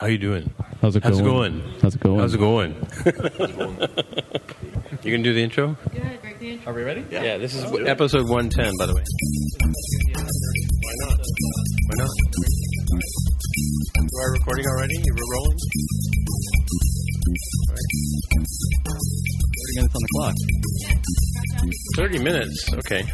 How you doing? How's it How's going? it going? How's it going? How's it going? you gonna do the intro? Are we ready? Yeah. this is episode 110, by the way. Why not? Why not? You are recording already? You were rolling? Thirty minutes on the clock. 30 minutes. Okay.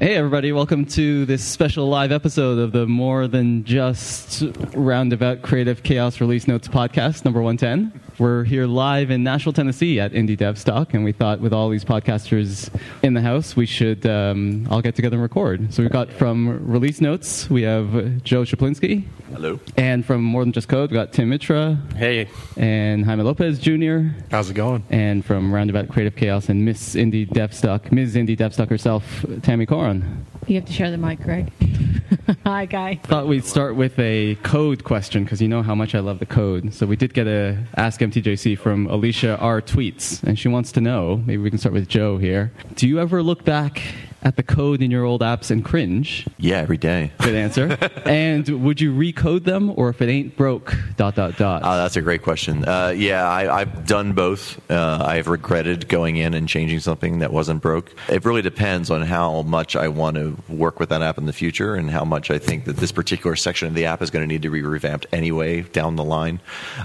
Hey, everybody! Welcome to this special live episode of the More Than Just Roundabout Creative Chaos Release Notes podcast, number one ten. We're here live in Nashville, Tennessee, at Indie Devstock, and we thought with all these podcasters in the house, we should um, all get together and record. So we've got from Release Notes, we have Joe Cieplinski, Hello. and from More Than Just Code, we've got Tim Mitra Hey. and Jaime Lopez Jr. How's it going? and from Roundabout Creative Chaos and Miss Indie Devstock, Ms. Indie Devstock herself, Tammy Coron. You have to share the mic, Greg. Hi, guy. Thought we'd start with a code question because you know how much I love the code. So we did get a Ask MTJC from Alicia R. Tweets, and she wants to know. Maybe we can start with Joe here. Do you ever look back at the code in your old apps and cringe? Yeah, every day. Good answer. and would you recode them, or if it ain't broke, dot dot dot? Uh, that's a great question. Uh, yeah, I, I've done both. Uh, I've regretted going in and changing something that wasn't broke. It really depends on how much I want to work with that app in the future and how much I think that this particular section of the app is going to need to be revamped anyway down the line.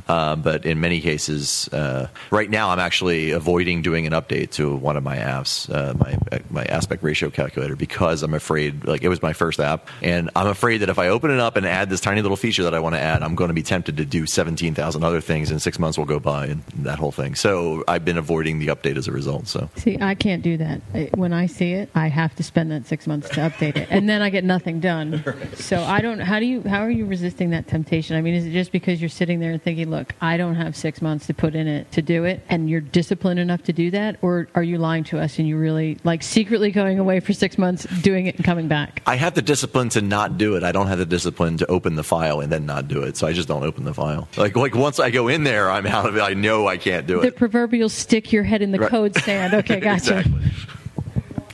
Uh, but in many cases, uh, right now I'm actually avoiding doing an update to one of my apps, uh, my my aspect ratio calculator, because I'm afraid. Like it was my first app, and I'm afraid that if I open it up and add this tiny little feature that I want to add, I'm going to be tempted to do 17,000 other things, and six months will go by, and that whole thing. So I've been avoiding the update as a result. So See, I can't do that. When I see it, I have to spend that six months to update it, and then I get nothing done. So I don't. How do you? How are you resisting that temptation? I mean, is it just because you're sitting there and thinking, "Look, I don't have six months to put in it to do it," and you're disciplined enough to do that, or are you lying to us and you really like secretly going away for six months, doing it, and coming back? I have the discipline to not do it. I don't have the discipline to open the file and then not do it. So I just don't open the file. Like like once I go in there, I'm out of it. I know I can't do it. The proverbial stick your head in the Right. code sand. Okay, gotcha. Exactly.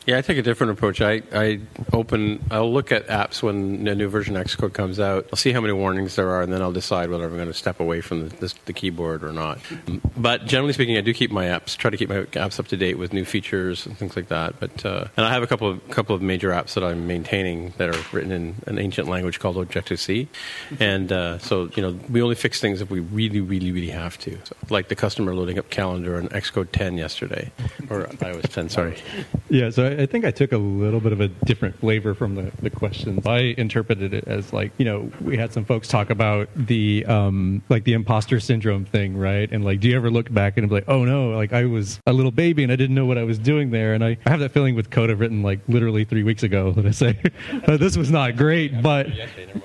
Yeah, I take a different approach. I, I open, I'll look at apps when a new version of Xcode comes out. I'll see how many warnings there are, and then I'll decide whether I'm going to step away from the, this, the keyboard or not. But generally speaking, I do keep my apps, try to keep my apps up to date with new features and things like that. But uh, and I have a couple of couple of major apps that I'm maintaining that are written in an ancient language called Objective C, and uh, so you know we only fix things if we really, really, really have to. So, like the customer loading up calendar on Xcode 10 yesterday, or iOS 10. Sorry. Yeah, so I I think I took a little bit of a different flavor from the, the questions. I interpreted it as like, you know, we had some folks talk about the um like the imposter syndrome thing, right? And like, do you ever look back and be like, oh no, like I was a little baby and I didn't know what I was doing there. And I, I have that feeling with code I've written like literally three weeks ago that I say, "Uh, this was not great, but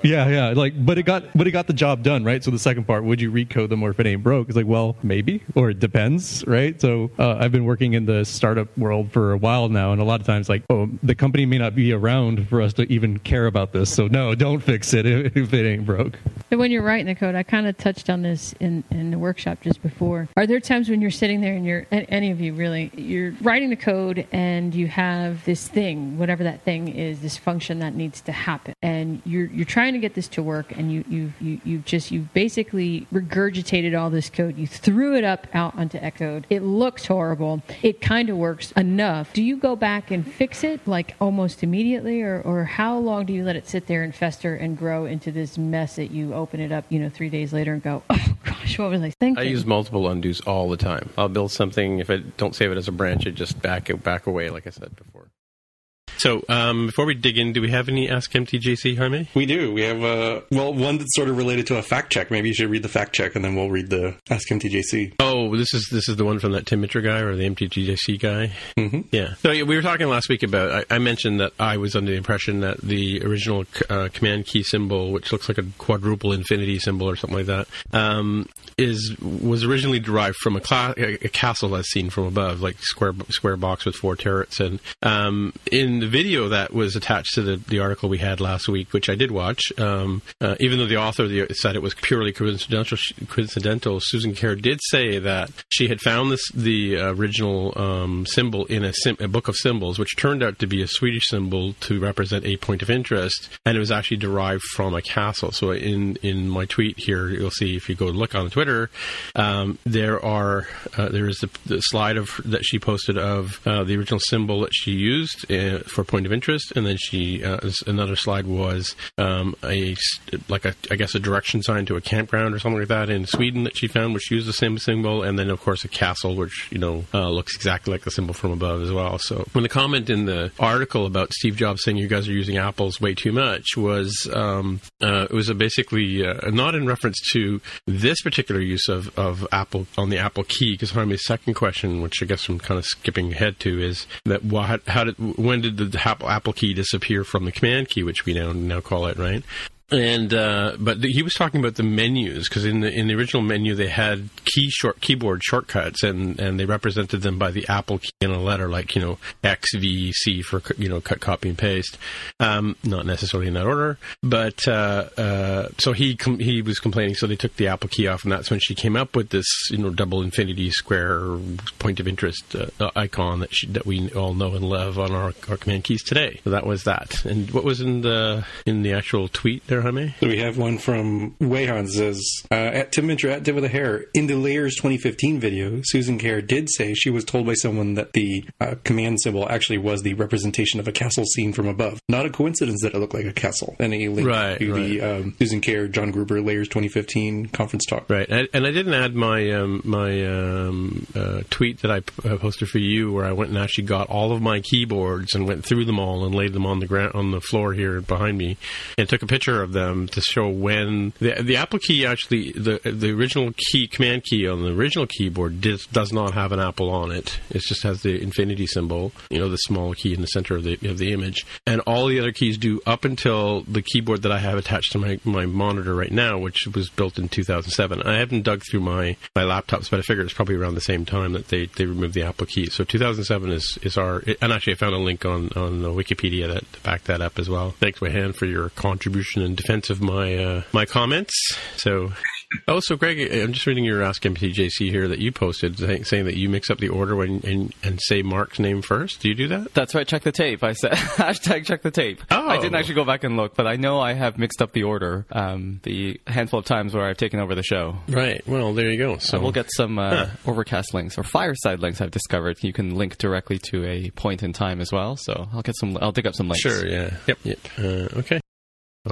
yeah, yeah, like, but it got, but it got the job done, right? So the second part, would you recode them or if it ain't broke? It's like, well, maybe, or it depends, right? So uh, I've been working in the startup world for a while now, and a lot of times, like, oh, the company may not be around for us to even care about this. So no, don't fix it if, it ain't broke. But when you're writing the code, I kind of touched on this in, in the workshop just before. Are there times when you're sitting there and you're, any of you really, you're writing the code and you have this thing, whatever that thing is, this function that needs to happen, and you're you're trying to get this to work, and you you you you've just you basically regurgitated all this code, you threw it up out onto Xcode. It looks horrible. It kind of works enough. Do you go back and fix it like almost immediately, or or how long do you let it sit there and fester and grow into this mess that you open it up, you know, three days later and go, oh gosh, what was I thinking? I use multiple undos all the time. I'll build something if I don't save it as a branch, it just back it back away, like I said before. So, um, before we dig in, do we have any Ask MTJC, Jaime? We do. We have, uh, well, one that's sort of related to a fact check. Maybe you should read the fact check and then we'll read the Ask MTJC. Oh, this is this is the one from that Tim Mitra guy or the MTJC guy? Mm-hmm. Yeah. So yeah, we were talking last week about, I, I, mentioned that I was under the impression that the original uh, command key symbol, which looks like a quadruple infinity symbol or something like that, um, is was originally derived from a, cla- a, castle as seen from above, like square square box with four turrets. And um, in the video that was attached to the, the article we had last week, which I did watch, um, uh, even though the author the, said it was purely coincidental, coincidental, Susan Kare did say that she had found this the original um, symbol in a, sim- a book of symbols, which turned out to be a Swedish symbol to represent a point of interest, and it was actually derived from a castle. So in in my tweet here, you'll see if you go look on Twitter, um, there are uh, there is the, the, slide of that she posted of uh, the original symbol that she used uh, for point of interest, and then she uh, another slide was um, a like a I guess a direction sign to a campground or something like that in Sweden that she found, which used the same symbol, and then of course a castle, which you know uh, looks exactly like the symbol from above as well. So when the comment in the article about Steve Jobs saying you guys are using apples way too much was um, uh, it was basically uh, not in reference to this particular use of, of Apple on the Apple key, because Jaime's second question, which I guess I'm kind of skipping ahead to, is that how, how did when did the Apple, Apple key disappear from the command key, which we now now call it, right? And uh, but the, he was talking about the menus because in the in the original menu they had key short keyboard shortcuts and, and they represented them by the Apple key in a letter like you know X V C for you know cut copy and paste, um, not necessarily in that order. But uh, uh, so he com- he was complaining, so they took the Apple key off, and that's when she came up with this you know double infinity square point of interest uh, icon that she, that we all know and love on our, our command keys today. So that was that. And what was in the in the actual tweet there? There, Jaime? So we have one from Wayhan says, uh, at Tim Mitra at Dev with a Hair, in the Layers 2015 video, Susan Kare did say she was told by someone that the uh, command symbol actually was the representation of a castle seen from above. Not a coincidence that it looked like a castle. And a link right, to right. the um, Susan Kare, John Gruber Layers 2015 conference talk. Right. And I didn't add my um, my um, uh, tweet that I uh, posted for you where I went and actually got all of my keyboards and went through them all and laid them on the ground on the floor here behind me and took a picture of them to show when the the Apple key actually the the original key command key on the original keyboard does, does not have an apple on it. It just has the infinity symbol, you know, the small key in the center of the of the image, and all the other keys do up until the keyboard that I have attached to my my monitor right now, which was built in 2007. I haven't dug through my my laptops, but I figured it's probably around the same time that they they removed the Apple key. So 2007 is is our and actually I found a link on on Wikipedia that to back that up as well. Thanks, Wayhan, for your contribution in defense of my uh, my comments. So Oh, so Greg, I'm just reading your Ask MTJC here that you posted saying that you mix up the order when and, and say Mark's name first. Do you do that? That's right. Check the tape. I said hashtag check the tape. Oh. I didn't actually go back and look, but I know I have mixed up the order um, the handful of times where I've taken over the show. Right. Well, there you go. So we'll get some uh, huh. overcast links or fireside links. I've discovered you can link directly to a point in time as well. So I'll get some. I'll dig up some links. Sure. Yeah. Yep. Yep. Uh, okay.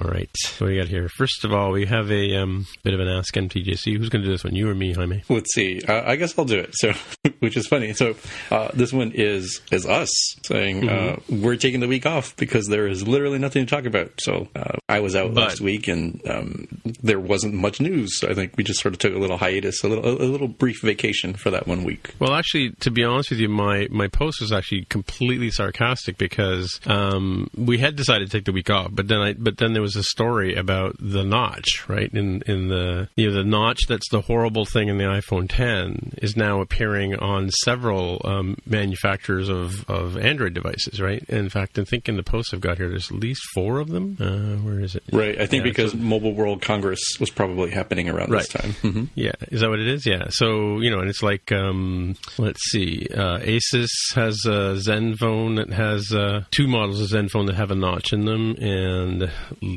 All right. What do we got here? First of all, we have a um, bit of an Ask MTJC. Who's going to do this one? You or me, Jaime? Let's see. Uh, I guess I'll do it. So, which is funny. So, uh, this one is is us saying mm-hmm. uh, we're taking the week off because there is literally nothing to talk about. So, uh, I was out but, last week and um, there wasn't much news. So I think we just sort of took a little hiatus, a little a little brief vacation for that one week. Well, actually, to be honest with you, my my post was actually completely sarcastic because um, we had decided to take the week off, but then I but then there was a story about the notch, right? In in the you know the notch that's the horrible thing in the iPhone 10 is now appearing on several um, manufacturers of, of Android devices, right? In fact, I think in the post I've got here, there's at least four of them. Uh, where is it? Right. I think Yeah, because Mobile World Congress was probably happening around this Right. time. hmm Yeah, is that what it is? Yeah. So you know, and it's like, um, let's see, uh, Asus has a Zenfone that has uh, two models of Zenfone that have a notch in them, and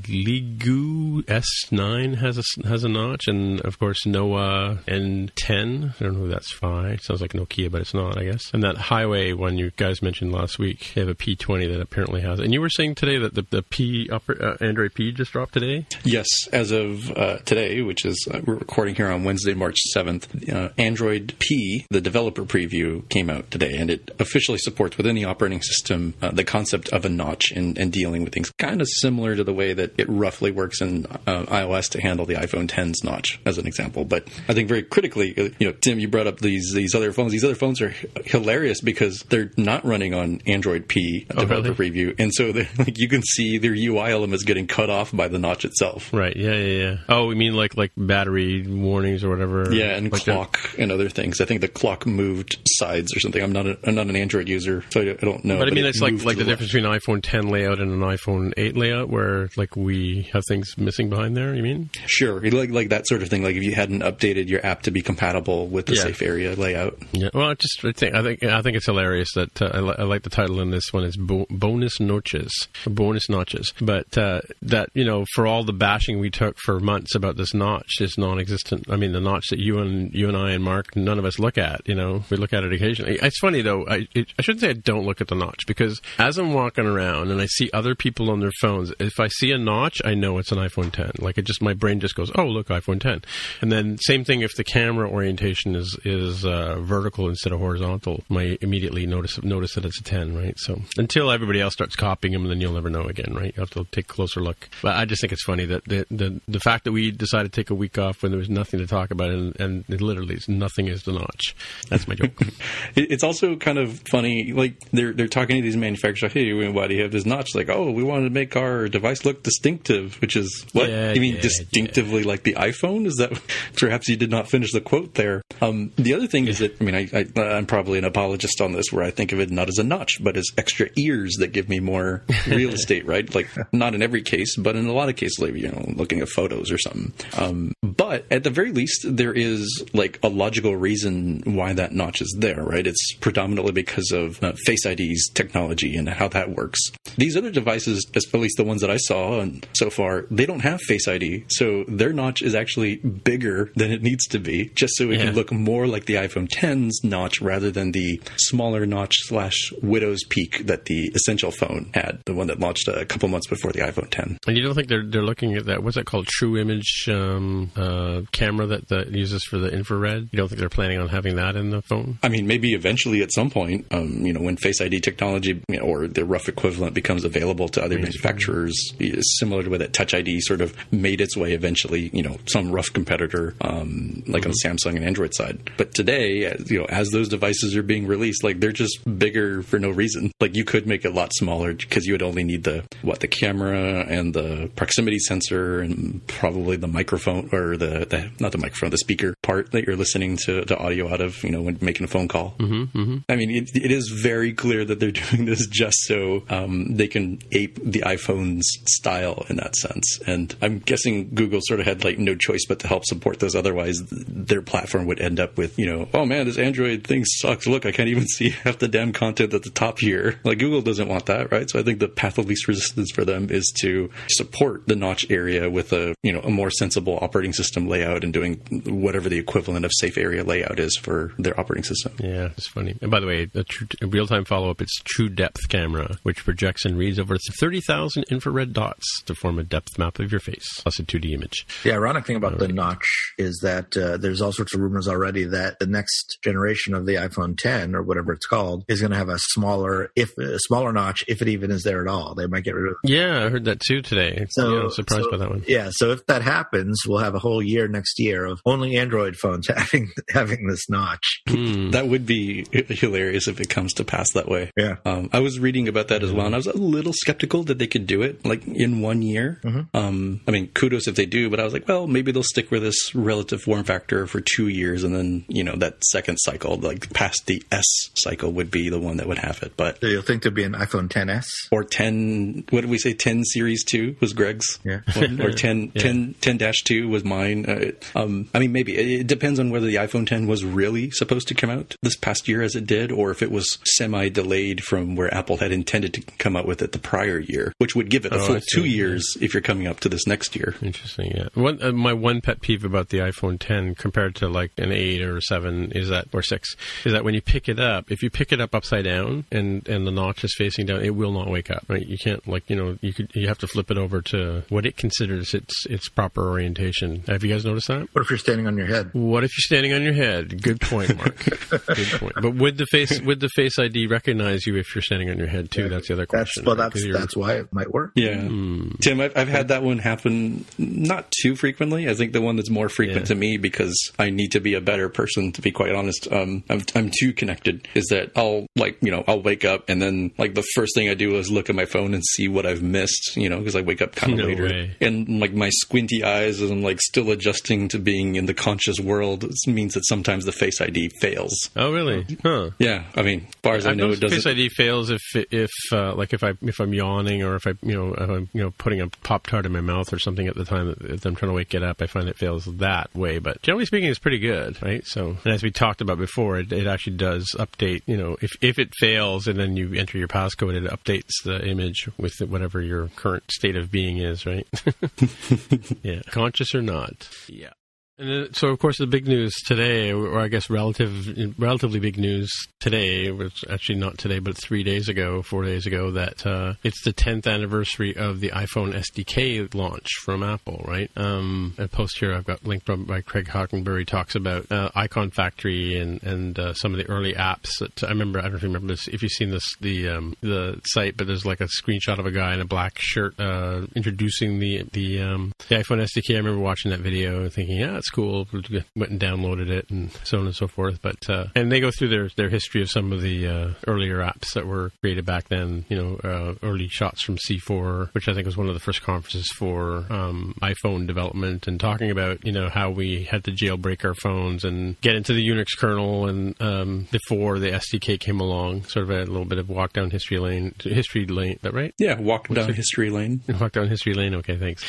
Leagoo S9 has a has a notch, and of course Noa N10. I don't know who that's. It sounds like Nokia, but it's not, I guess. And that Huawei one you guys mentioned last week, they have a P20 that apparently has. it. And you were saying today that the, the P uh, Android P just dropped today. Yes, as of uh, today, which is uh, we're recording here on Wednesday, March seventh. Uh, Android P, the developer preview, came out today, and it officially supports within the operating system uh, the concept of a notch and, and dealing with things, kind of similar to the way that it roughly works in uh, iOS to handle the iPhone 10's notch, as an example. But I think very critically, uh, you know, Tim, you brought up these these other phones. These other phones are h- hilarious because they're not running on Android P Oh, developer really? preview, and so like you can see their UI elements getting cut off by the notch itself. Right. Yeah. Yeah. Yeah. Oh, we mean like like battery warnings or whatever. Yeah, and Like that- clock and other things. I think the clock moved sides or something. I'm not a, I'm not an Android user, so I, don't know. but I mean, it's like like to the difference between an iPhone 10 layout and an iPhone 8 layout, where like we have things missing behind there. You mean? Sure, like like that sort of thing. Like if you hadn't updated your app to be compatible with the Yeah. safe area layout. Yeah. Well, I just I think I think I think it's hilarious that uh, I, li- I like the title in this one is bo- bonus notches, bonus notches. But uh, that you know, for all the bashing we took for months about this notch is non-existent. I mean, the notch that you and you and I and Mark, none of us look at. You know, we look at it occasionally. It's funny though. I it, I shouldn't say I don't look at the notch because as I'm walking around and I see other people on their phones, if I see a notch, I know it's an iPhone 10. Like it just my brain just goes, oh look, iPhone 10. And then same thing if the camera orientation is is uh, vertical instead of horizontal, I immediately notice notice that it's a 10, right? So until everybody else starts copying them, then you'll never know again, right? You have to take a closer look. But I just think it's funny that the the, the fact that we decided to take a week off when there was nothing to talk about, and, and it literally is nothing is the notch. That's my joke. It's also kind of funny. Like they're they're talking to these manufacturers. Hey, why do you have this notch? Like, oh, we wanted to make our device look distinctive. Which is what Yeah, you mean yeah, distinctively like the iPhone? Is that perhaps you did not finish the quote there? Um, the other thing is that I mean I, I I'm probably an apologist on this, where I think of it not as a notch, but as extra ears that give me more real estate. Right? Like not in every case, but in a lot of cases, like you know, looking at photos or something. Um, but at the very least, there is like a logical reason why that notch is there, right? It's predominantly because of uh, Face ID's technology and how that works. These other devices, at least the ones that I saw so far, they don't have Face ID, so their notch is actually bigger than it needs to be, just so it Yeah. can look more like the iPhone 10's notch rather than the smaller notch slash widow's peak that the Essential phone had, the one that launched a couple months before the iPhone 10. And you don't think they're they're looking at that? What's that called? True image um, uh, camera that that uses for the infrared. You don't think they're planning on having that in the phone? I mean, maybe eventually at some point, um, you know, when Face ID technology you know, or the rough equivalent becomes available to other manufacturers, is similar to the way that Touch ID sort of made its way eventually, you know, some rough competitor, um, like on the Samsung and Android side. But today, you know, as those devices are being released, like they're just bigger for no reason. Like you could make it a lot smaller because you would only need the what the camera and the proximity sensor and probably the microphone or the, the not the microphone, the speaker part that you're listening to, to audio out of, you know, when making a phone call. Mm-hmm, mm-hmm. I mean, it, it is very clear that they're doing this just so um, they can ape the iPhone's style in that sense. And I'm guessing Google sort of had like no choice but to help support those. Otherwise, their platform would end up with, you know, oh man, this Android thing sucks. Look, I can't even see half the damn content at the top here. Like Google doesn't want that, right? So I think the path of least resistance for them is to support the notch area with a, you know, a more sensible operating system layout and doing whatever the equivalent of safe area layout is for their operating system. Yeah, it's funny. And by the way, a, a real-time follow-up. It's True Depth camera, which projects and reads over thirty thousand infrared dots to form a depth map of your face, plus a two D image. The ironic thing about the notch is that uh, there's all sorts of rumors already that the next generation of the iPhone 10 or whatever it's called is going to have a smaller, if a smaller notch, if it even is there at all. They might get rid of. It. Yeah, I heard that too today. So, yeah, I was surprised so- by that one. Yeah, so if that happens, we'll have a whole year next year of only Android phones having having this notch. Hmm. That would be hilarious if it comes to pass that way. Yeah. Um, I was reading about that as well, and I was a little skeptical that they could do it. Like, you in one year. Um, I mean, kudos if they do, but I was like, well, maybe they'll stick with this relative form factor for two years, and then you know that second cycle, like past the S cycle, would be the one that would have it. But So you'll think there'll be an iPhone 10s? or 10 what did we say 10 series 2 was greg's Yeah. One- or 10 10 10-2 was mine uh, um, i mean maybe it, it depends on whether the iphone 10 was really supposed to come out this past year as it did or if it was semi delayed from where apple had intended to come out with it the prior year which would give it a Oh, full see. Two years if you're coming up to this next year Interesting. Yeah. One uh, my one pet peeve about the iPhone 10 compared to like an 8 or a 7 is that or 6 is that when you pick it up, if you pick it up upside down and and the notch is facing down, it will not wake up. Right? You can't like you know you could you have to flip it over to what it considers its its proper orientation. Have you guys noticed that? What if you're standing on your head? What if you're standing on your head? Good point, Mark. Good point. But would the face would the face ID recognize you if you're standing on your head too? That's the other That's question. well, right? that's 'Cause that's why it might work. Yeah. Hmm. Tim, I've, I've had that one happen not too frequently. I think the one that's more frequent Yeah. to me because I need to be a better person, to be quite honest. Um, I'm, I'm too connected is that I'll like, you know, I'll wake up and then like the first thing I do is look at my phone and see what I've missed, you know, because I wake up kind of No later way. and like my squinty eyes and I'm like still adjusting to being in the conscious world it means that sometimes the face ID fails. Oh really? Huh. Yeah. I mean, as far as I I've know, it doesn't. Face ID fails if if uh, like if I if I'm yawning or if I you know if I'm you know putting a pop tart in my mouth or something at the time that if I'm trying to wake it up, I find it fails that way. But generally speaking, it's pretty good, right? So and as we talked about before, it, it actually does update. You know, if if it fails and then you enter your passcode, it updates the image with whatever your current state of being is, right? yeah, conscious or not. Yeah. And so, of course, the big news today, or I guess relative, relatively big news today, was actually not today, but three days ago, four days ago, that uh, it's the 10th anniversary of the iPhone SDK launch from Apple, right? Um, a post here I've got linked by Craig Hockenberry talks about uh, Icon Factory and, and uh, some of the early apps that I remember. I don't remember this, if you've seen this, the um, the site, but there's like a screenshot of a guy in a black shirt uh, introducing the the, um, the iPhone SDK. I remember watching that video and thinking, yeah, that's cool. Went and downloaded it and so on and so forth. But uh, and they go through their their history of some of the uh, earlier apps that were created back then. You know, uh, early shots from C4, which I think was one of the first conferences for um, iPhone development, and talking about you know how we had to jailbreak our phones and get into the Unix kernel and um, before the SDK came along. Sort of a little bit of walk down history lane, history lane. Is that right? yeah, walk down history lane. Walk down history lane. Okay, thanks.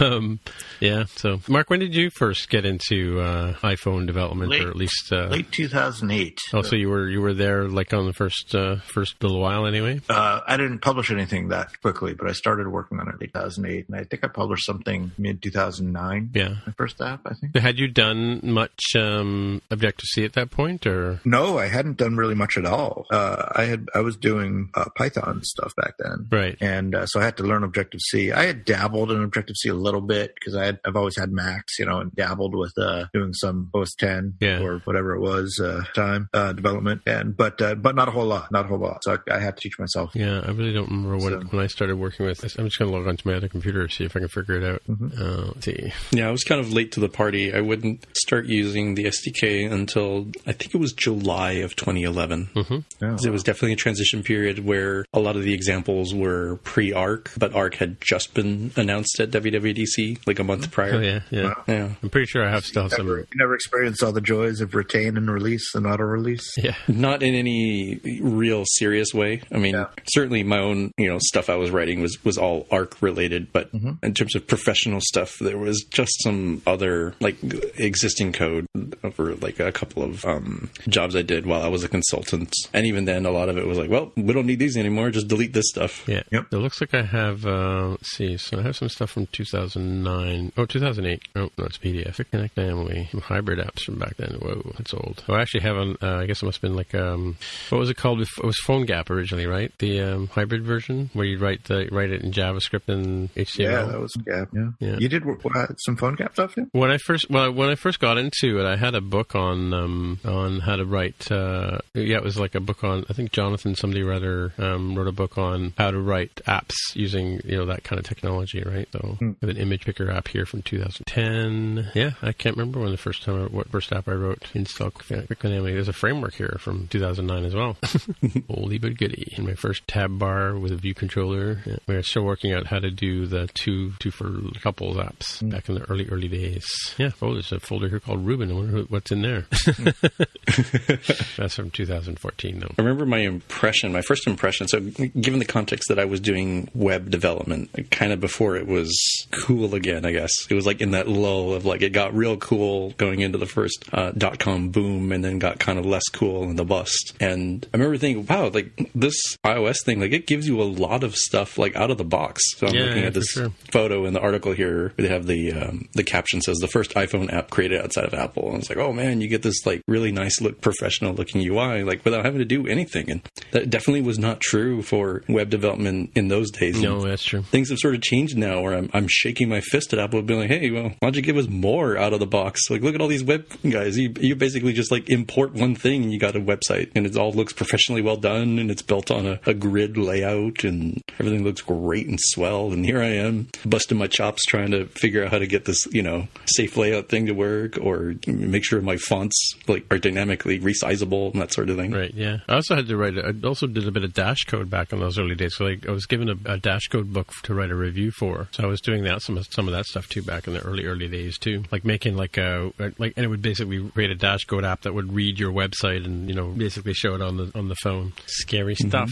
Um, yeah. So, Mark, when did you first get into uh, iPhone development, Late- or at least? Uh, Late 2008. Oh, so you were you were there like on the first uh, first little while anyway. Uh, I didn't publish anything that quickly, but I started working on it in 2008, and I think I published something mid 2009. Yeah. My first app, I think. Had you done much um, Objective C at that point, or No, I hadn't done really much at all. Uh, I had I was doing uh, Python stuff back then, right? and uh, so I had to learn Objective C. I had dabbled in Objective C a little bit because I had I've always had Macs, you know, and dabbled with uh, doing some OS 10 Yeah. or whatever it was uh, time uh, development, and but uh, but not a whole lot, not a whole lot. So I, I had to teach myself. Yeah, I really don't remember when So- when I started working with this. I'm just going to log onto my other computer see if I can figure it out. Uh, let's see. Yeah, I was kind of late to the party. I wouldn't start using the SDK until I think it was July of 2011. Mm-hmm. Yeah. It was definitely a transition period where a lot of the examples were pre ARC, but ARC had just been announced at WWDC like a month prior. Oh yeah, yeah. Yeah. I'm pretty sure I have still have Never, some. you never experienced all the joys of retain and release and auto release. Yeah, Not in any real serious way. I mean, Yeah. certainly my own, you know, stuff I was writing was was all ARC related, but Mm-hmm. in terms of professional stuff, there was just some other like existing code over like a couple of um, jobs I did while I was a consultant, and even then, a lot of it was like, well, we don't need these anymore. Just delete this stuff. yeah. Yep. It looks like I have. Uh, let's see. So I have some stuff from 2009. Oh, 2008. Oh, no, it's PDF. Quick Connect Family. Some hybrid apps from back then. Whoa, that's old. Oh, I actually have. an uh, I guess it must have been like um, what was it called? bef- It was PhoneGap originally, right? The um, hybrid version where you write the write it in JavaScript and HTML. Yeah, that was Gap. Yeah. Yeah. You did uh, some PhoneGap stuff, yeah? When I first well, when I first got into it, I had a book on um, on how to write. Uh, yeah, it was like a book on. I think Jonathan, somebody or other, um, wrote a book on how to write apps using you know that kind of technology, right? So, with an image picker app here from 2010. Yeah, Yeah, I can't remember when the first time I, what first app I wrote install Quick Dynamic. There's a framework here from 2009 as well. Oldie but goodie. In my first tab bar with a view controller, yeah, we are still working out how to do the two two for couples apps Mm. back in the early early days. Yeah. Oh, there's a folder here called Ruben. I wonder what's in there. That's from 2014 though. I remember my impression, my first impression. So, given the context that I was doing web development, kind of before it was cool again, I guess it was like in that lull of like it got real cool going into the first uh, dot com boom, and then got kind of less cool in the bust. And I remember thinking, wow, like this iOS thing, like it gives you a lot of stuff like out of the box. So I'm Yeah, looking yeah, at this sure. photo in the article here. They have the um, the caption says the first iPhone app created outside of Apple. And it's like, oh man, you get this like really nice look, professional looking UI, like without having to do anything. And that definitely was not true for web development in those days. No, And that's true. Things have sort of changed now, where I'm, I'm shaking my fist at Apple, being like, "Hey, well, why don't you give us more out of the box? Like, look at all these web guys. You, you basically just like import one thing, and you got a website, and it all looks professionally well done, and it's built on a, a grid layout, and everything looks great and swell. And here I am, busting my chops trying to figure out how to get this, you know, safe layout thing to work, or make sure my fonts like are dynamically resizable and that sort of thing. Right. Yeah. I also had to write. I also did a bit of Dashcode back in those early days. So like, I was given a, a Dashcode book to write a review for. So I was doing that some some of that stuff too back in the early early days too. Like making like a like and it would basically create a Dashcode app that would read your website and you know basically show it on the on the phone. Scary stuff.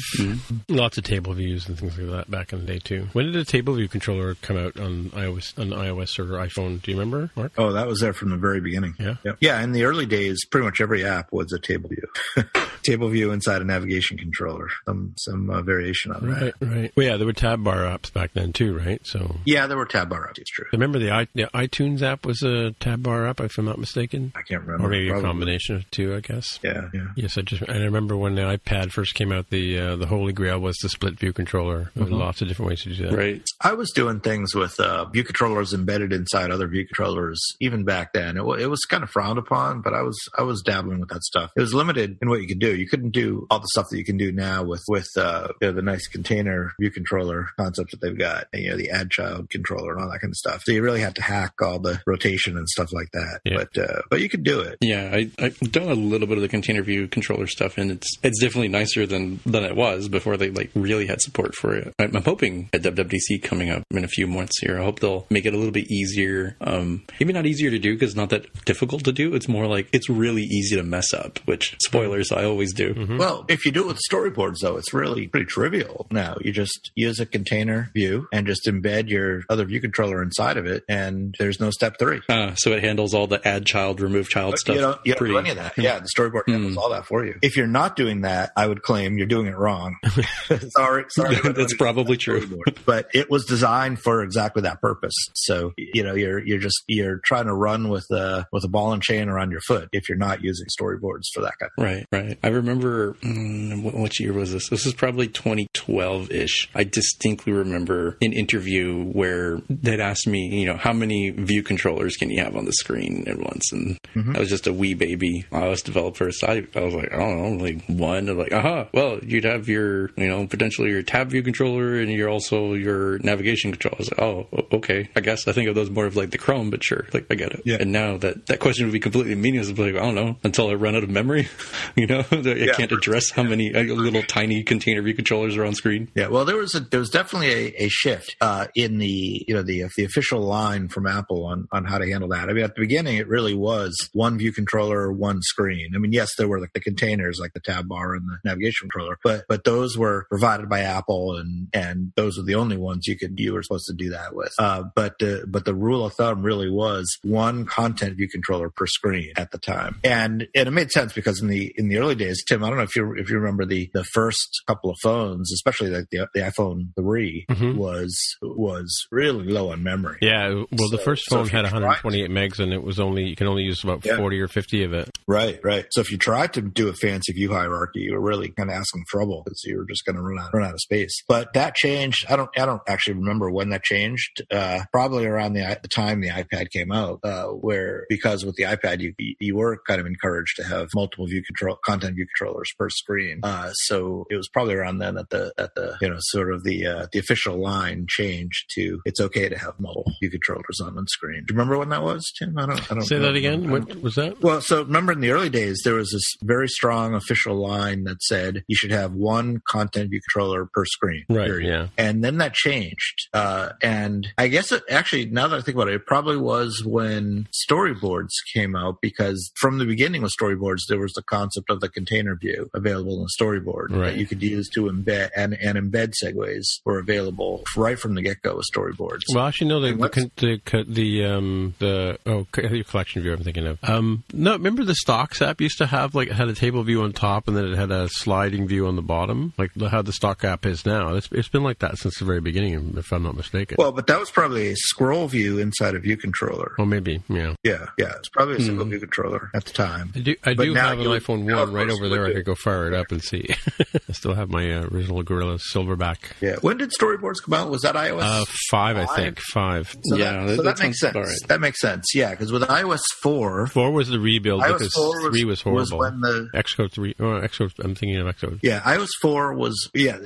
Lots of table views and things like that back in the day too. When did the table view controller come out on iOS on iOS or iPhone? Do you remember, Mark? Oh, that was there from the very beginning. Yeah. Yep. Yeah. In the early days, pretty much every app was a table view. table view inside a navigation controller. Some some uh, variation on that. Right. Right. Well, yeah, there were tab bar apps back then too, right? So Yeah, there were tab bar apps. It's true. Remember the, i the iTunes app was a tab bar app, if I'm not mistaken. I can't remember. Or maybe Probably. a combination of two, I guess. Yeah. Yeah. Yes, I just I remember when the iPad first came out, the uh, the holy grail was the split view controller. There were Mhm. lots of different ways to do that. Right. I was doing things with uh, view controllers embedded inside other view controllers even back then. It, wa- it was kind of frowned upon, but I was I was dabbling with that stuff. It was limited in what you could do. You couldn't do all the stuff that you can do now with with uh, you know, the nice container view controller concept that they've got. And, you know, the add child controller and all that kind of stuff. So you really had to hack all the rotation and stuff like that. But uh, but you could do it. Yeah, I, I've done a little bit of the container view controller stuff, and it's it's definitely nicer than than it was before they like really had support for it. I'm, I'm hoping at WWDC coming up in a few months here, I hope they'll make it a little bit easier. Um, maybe not easier to do because not that difficult to do. It's more like it's really easy to mess up. Which spoilers, I always do. Well, if you do it with storyboards, though, it's really pretty trivial. Now you just use a container view and just embed your other view controller inside of it, and there's no step three. Uh, so it handles all the add child, remove child stuff. You don't, you don't pretty- do any of that. Yeah, the storyboard handles all that for you. If you're not doing that, I would claim you're doing it wrong. sorry, sorry. That's probably true. but it was designed for exactly that purpose. So you know, you're you're just you're trying to run with a with a ball and chain around your foot if you're not using storyboards for that kind. of Right, right. I remember mm, what, what year was this? This is probably 2012 ish. I distinctly remember an interview where they'd asked me, you know, how many view controllers can you have on the screen at once? And I was just a wee baby iOS developer. So I, I was like, I don't know, like one. I'm like, aha, well, you'd have your, you know, potentially your tab view controller and you're also your navigation controller. I was like, oh, okay. I guess I think of those more of like the Chrome, but sure, like I get it. Yeah. And now that that question would be completely meaningless. Like, I don't know, until I run out of memory. you know, I Yeah. can't address how many uh, little tiny container view controllers are on screen. Yeah, well, there was a there was definitely a, a shift uh, in the you know the the official line from Apple on on how to handle that. I mean, at the beginning, it really was one view controller, one screen. I mean, yes, there were like the containers, like the tab bar and the navigation controller, but but those were provided by Apple, and and those were the only ones you could you were supposed to do that with. Uh, but uh, but the rule of thumb really was one content view controller per screen at the time, and and it made sense because in the in the early days, Tim, I don't know if you if you remember the the first couple of phones, especially like the the iPhone 3 Mhm. was was really low on memory. Yeah, well, the first phone you had tried- 128 megs, and it was only you can only use about Yeah. 40 or 50 of it. Right, right. So if you tried to do a fancy view hierarchy, you were really kind of asking trouble because you were just going to run out run out of space. But that changed. I don't I don't actually remember when that changed. Uh, probably around the, the time the iPad came out, uh, where because with the iPad you you were kind of encouraged to have multiple view control content view controllers per screen. Uh, so it was probably around then that the that the you know sort of the uh, the official line changed to it's okay to have multiple view controllers on one screen. Do you remember when that was, Tim? I don't. I don't Say know. that again. What was that? Well, so remember in the early days, there was this very strong official line that said you should have one content view controller per screen. Right, period. yeah. And then that changed. Uh, and I guess it actually, now that I think about it, it probably was when storyboards came out because from the beginning with storyboards, there was the concept of the container view available in the storyboard Right. that you could use to embed and, and embed segues were available right from the get go with storyboards. Well, actually, no. The the the, the um the oh your collection view. I'm thinking of. Um, no, remember the stocks app used to have like it had a table view on top and then it had a sliding view on the bottom, like how the stock app is now. It's, it's been like that since the very beginning, if I'm not mistaken. Well, but that was probably a scroll view inside a view controller. oh, maybe, yeah. Yeah, yeah, it's probably a single view controller at the time. I do, I But do have an iPhone one right over there. would I do. could go fire it up and see. I still have my uh, original Gorilla Silverback. Yeah. When did storyboards come out? Was that iOS? Uh, five, I think. Five. so Yeah, that, that- so that that, makes sense. right. That makes sense. Yeah, because with iOS four, Four was the rebuild iOS because 4 was- three was was when the- Xcode three. Oh, Xcode. I'm thinking of Xcode. yeah, iOS four was yeah,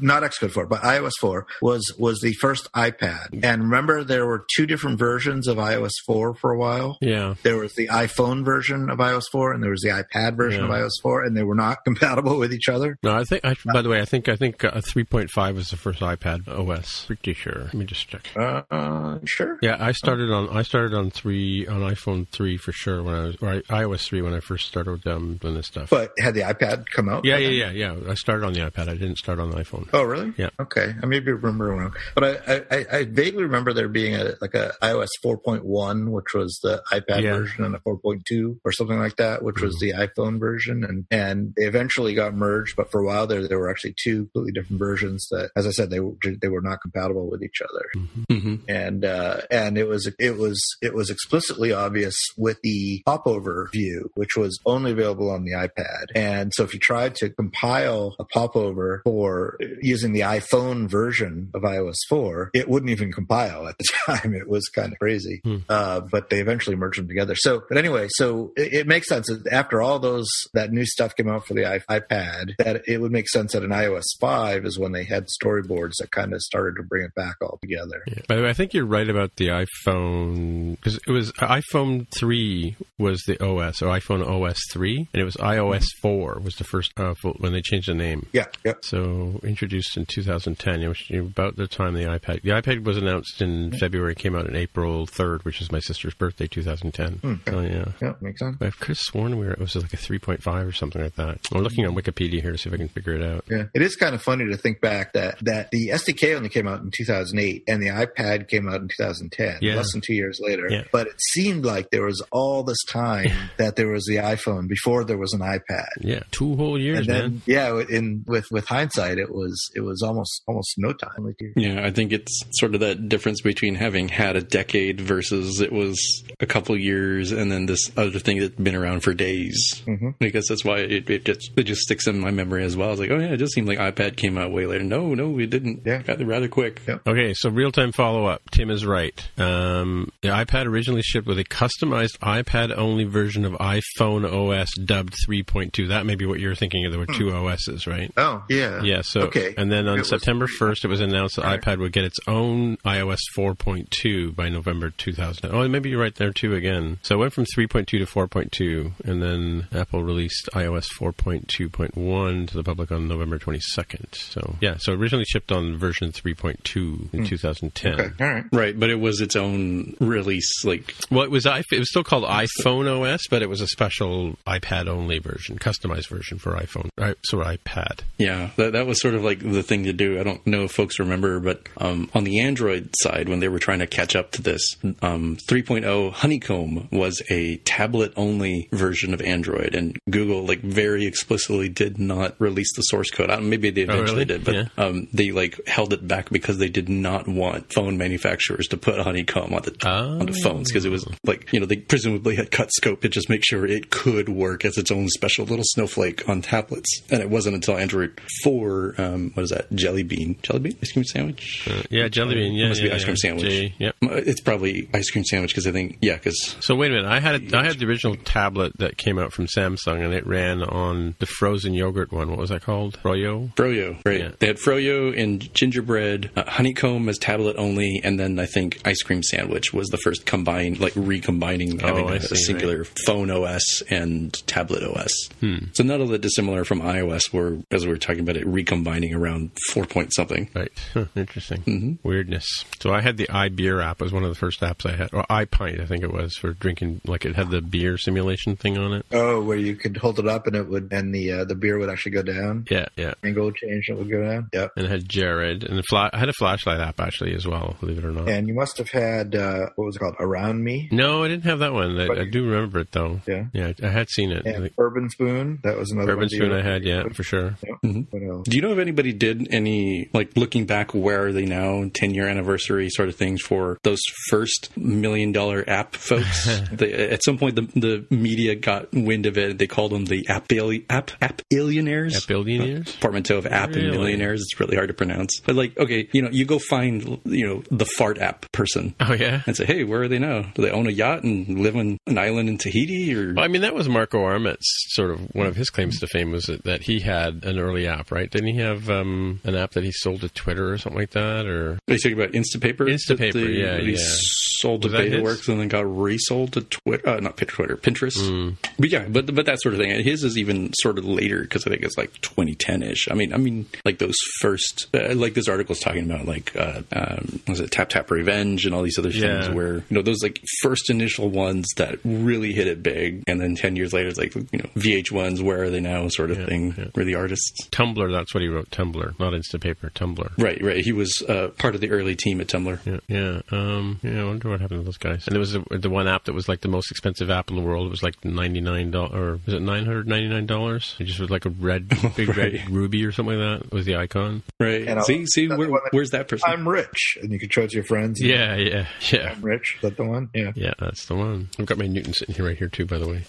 not Xcode four, but iOS four was was the first iPad. And remember, there were two different versions of iOS four for a while. Yeah. There was the iPhone version of iOS four, and there was the iPad version Yeah. of iOS four, and they were not compatible with each other. No, I think. I, by the way, I think I think uh, 3.5 was the first iPad OS. Pretty sure. Let me just check. Uh, uh, sure. Yeah, I started on I started on three on iPhone three for sure when I was or iOS three when I first started um, doing this stuff. But had the iPad come out? yeah, yeah, then? yeah, yeah. I started on the iPad. I didn't start on the iPhone. Oh, really? Yeah. Okay, I maybe remember wrong, but I, I, I vaguely remember there being a like a iOS 4.1, which was the iPad Yeah. version, and a 4.2 or something like that, which was the iPhone version, and and they eventually got merged. But for a while there, there were actually two completely different versions that, as I said, they were they were not compatible with each other, hmm and uh, and it was it was it was explicitly obvious with the popover view, which was only available on the iPad. And so if you tried to compile a popover for using the iPhone version of iOS 4, it wouldn't even compile at the time. It was kind of crazy. Uh, but they eventually merged them together. So, but anyway, so it, it makes sense that after all those that new stuff came out for the i- iPad, that it would make sense that an iOS 5 is when they had storyboards that kind of started to bring it back all together. Yeah. By the way, I think you're right about the iPhone because it was iPhone three was the OS or iPhone OS three, and it was iOS four was the first uh, when they changed the name. Yeah, yeah. So introduced in 2010, it was about the time the iPad. The iPad was announced in February, came out in April 3rd, which is my sister's birthday, 2010. So yeah. Yeah, makes sense. I could have sworn we were, it was like a 3.5 or something like that. I'm looking on Wikipedia here to see if I can figure it out. Yeah, it is kind of funny to think back that that the SDK only came out in 2008 and the iPad came out in 2010, Yeah. less than two years later. Yeah. But it seemed like there was all this time that there was the iPhone before there was an iPad. Yeah, two whole years, and then, man. yeah, in with with hindsight, it was it was almost almost no time. Like Yeah, I think it's sort of that difference between having had a decade versus it was a couple years and then this other thing that's been around for days. Mm-hmm. I guess that's why it, it just it just sticks in my memory as well. I was like, oh yeah, it just seemed like iPad came out way later. No, no, it didn't. Yeah. Rather quick. Yeah. Okay, so real time follow up. Tim is right. Um, the iPad originally shipped with a customized iPad only version of iPhone OS dubbed 3.2. That may be what you're thinking of. There were two OSs, right? Oh yeah, Yeah, so okay. and then It on was- September 1st, it was announced that Right. iPad would get its own iOS 4.2 by November 2000. Oh, maybe you're right there too again. So it went from 3.2 to 4.2, and then Apple released iOS 4.2.1 to the public on November 22nd. So yeah, so originally shipped on version 3.2 in 2010. Hmm. Okay, all right. Right, but it was its own release. Like, Well, it was it was still called iPhone OS, but it was a special iPad only version, customized version for iPhone, I, so iPad. yeah, that, that was sort of like the thing to do. I don't know if folks remember, but um, on the Android side, when they were trying to catch up to this, um, 3.0 Honeycomb was a tablet only version of Android, and Google like very explicitly did not release the source code. I maybe they Oh, eventually really? did, but Yeah. um, they like held it back because they did not want phone manufacturers to put Honeycomb on the Oh. On the phones because it was like you know they presumably had cut scope to just make sure it could work as its own special little snowflake on tablets, and it wasn't until Android four, um, what is that, Jelly Bean, Jelly Bean, ice cream sandwich. Uh, yeah, jelly bean. Yeah, it must yeah, be ice cream yeah. sandwich. J, yep. It's probably ice cream sandwich because I think yeah, because So wait a minute. I had a, I had the original tablet that came out from Samsung, and it ran on the frozen yogurt one. What was that called? Froyo. Froyo, right? Yeah. They had Froyo and gingerbread, uh, honeycomb as tablet only, and then I think ice cream sandwich was the first combined, like recombining having Oh, I a, see, a singular phone OS and tablet OS. Hmm. So not all that dissimilar from iOS, where as we were talking about it, recombining around four point something. Right. Huh, interesting. Mm-hmm. Weirdness. So I had the iBeer app as one of the first apps I had, or iPint, I think it was, for drinking. Like it had the beer simulation thing on it. Oh, where you could hold it up and it would, and the uh, the beer would actually go down. Yeah, yeah. Angle would change and it would go down. Yep. And it had Jared, and the fla- I had a flashlight app actually as well. Believe it or not. And you must have had uh, what was it called? Around Me. No, I didn't have that one. I, I do remember it though. Yeah. Yeah, I, I had seen it. And Urban Spoon. That was another Urban one. Spoon I had, yeah, for sure. Yep. Mm-hmm. What else? Do you know if anybody did any like looking back? Where are they now? Ten year anniversary sort of things for those first million dollar app folks. they, at some point, the the media got wind of it. They called them the app ali- app app billionaires. App billionaires? Uh, Portmanteau of app Really? and millionaires. It's really hard to pronounce. But like, okay, you know, you go find you know the fart app person. Oh yeah. And say, hey, where are they now? Do they own a yacht and live on an island in Tahiti? Or Well, I mean, that was Marco Arment's sort of one of his claims to fame was that, that he had an early app, right? Didn't he have um, an app that he sold to Twitter or something like that? Or Are you talking about Instapaper? Instapaper, yeah, he yeah. Sold to? BetaWorks and then got resold to Twitter. Uh, not Twitter, Pinterest. Hmm. But yeah, but but that sort of thing. His is even sort of later because I think it's like 2010 ish. I mean, I mean, like those first, uh, like this article's talking about, like uh, um, was it Tap Tap Revenge and all these other things Yeah. Where you know those like first initial ones that really hit it big, and then 10 years later, it's like you know VH1s. Where are they now? Sort of thing. Where the artists. Tumblr, that's what he wrote. Tumblr, not Instapaper. Tumblr. Right, right. He was uh, part of the early team at Tumblr. Yeah, yeah. Um, yeah, I wonder what happened to those guys. And there was a, the one app that was like the most expensive app in the world. It was like ninety nine dollars, or was it nine hundred ninety nine dollars? It just was like a red, big Right. red ruby or something like that. Was the icon? Right. And I'll- see, see, where, the one that- where's that person? I'm rich, and you can show it to your friends. Yeah, yeah, yeah. I'm rich. Is that the one? Yeah. Yeah, that's the one. I've got my Newton sitting here right here too, by the way.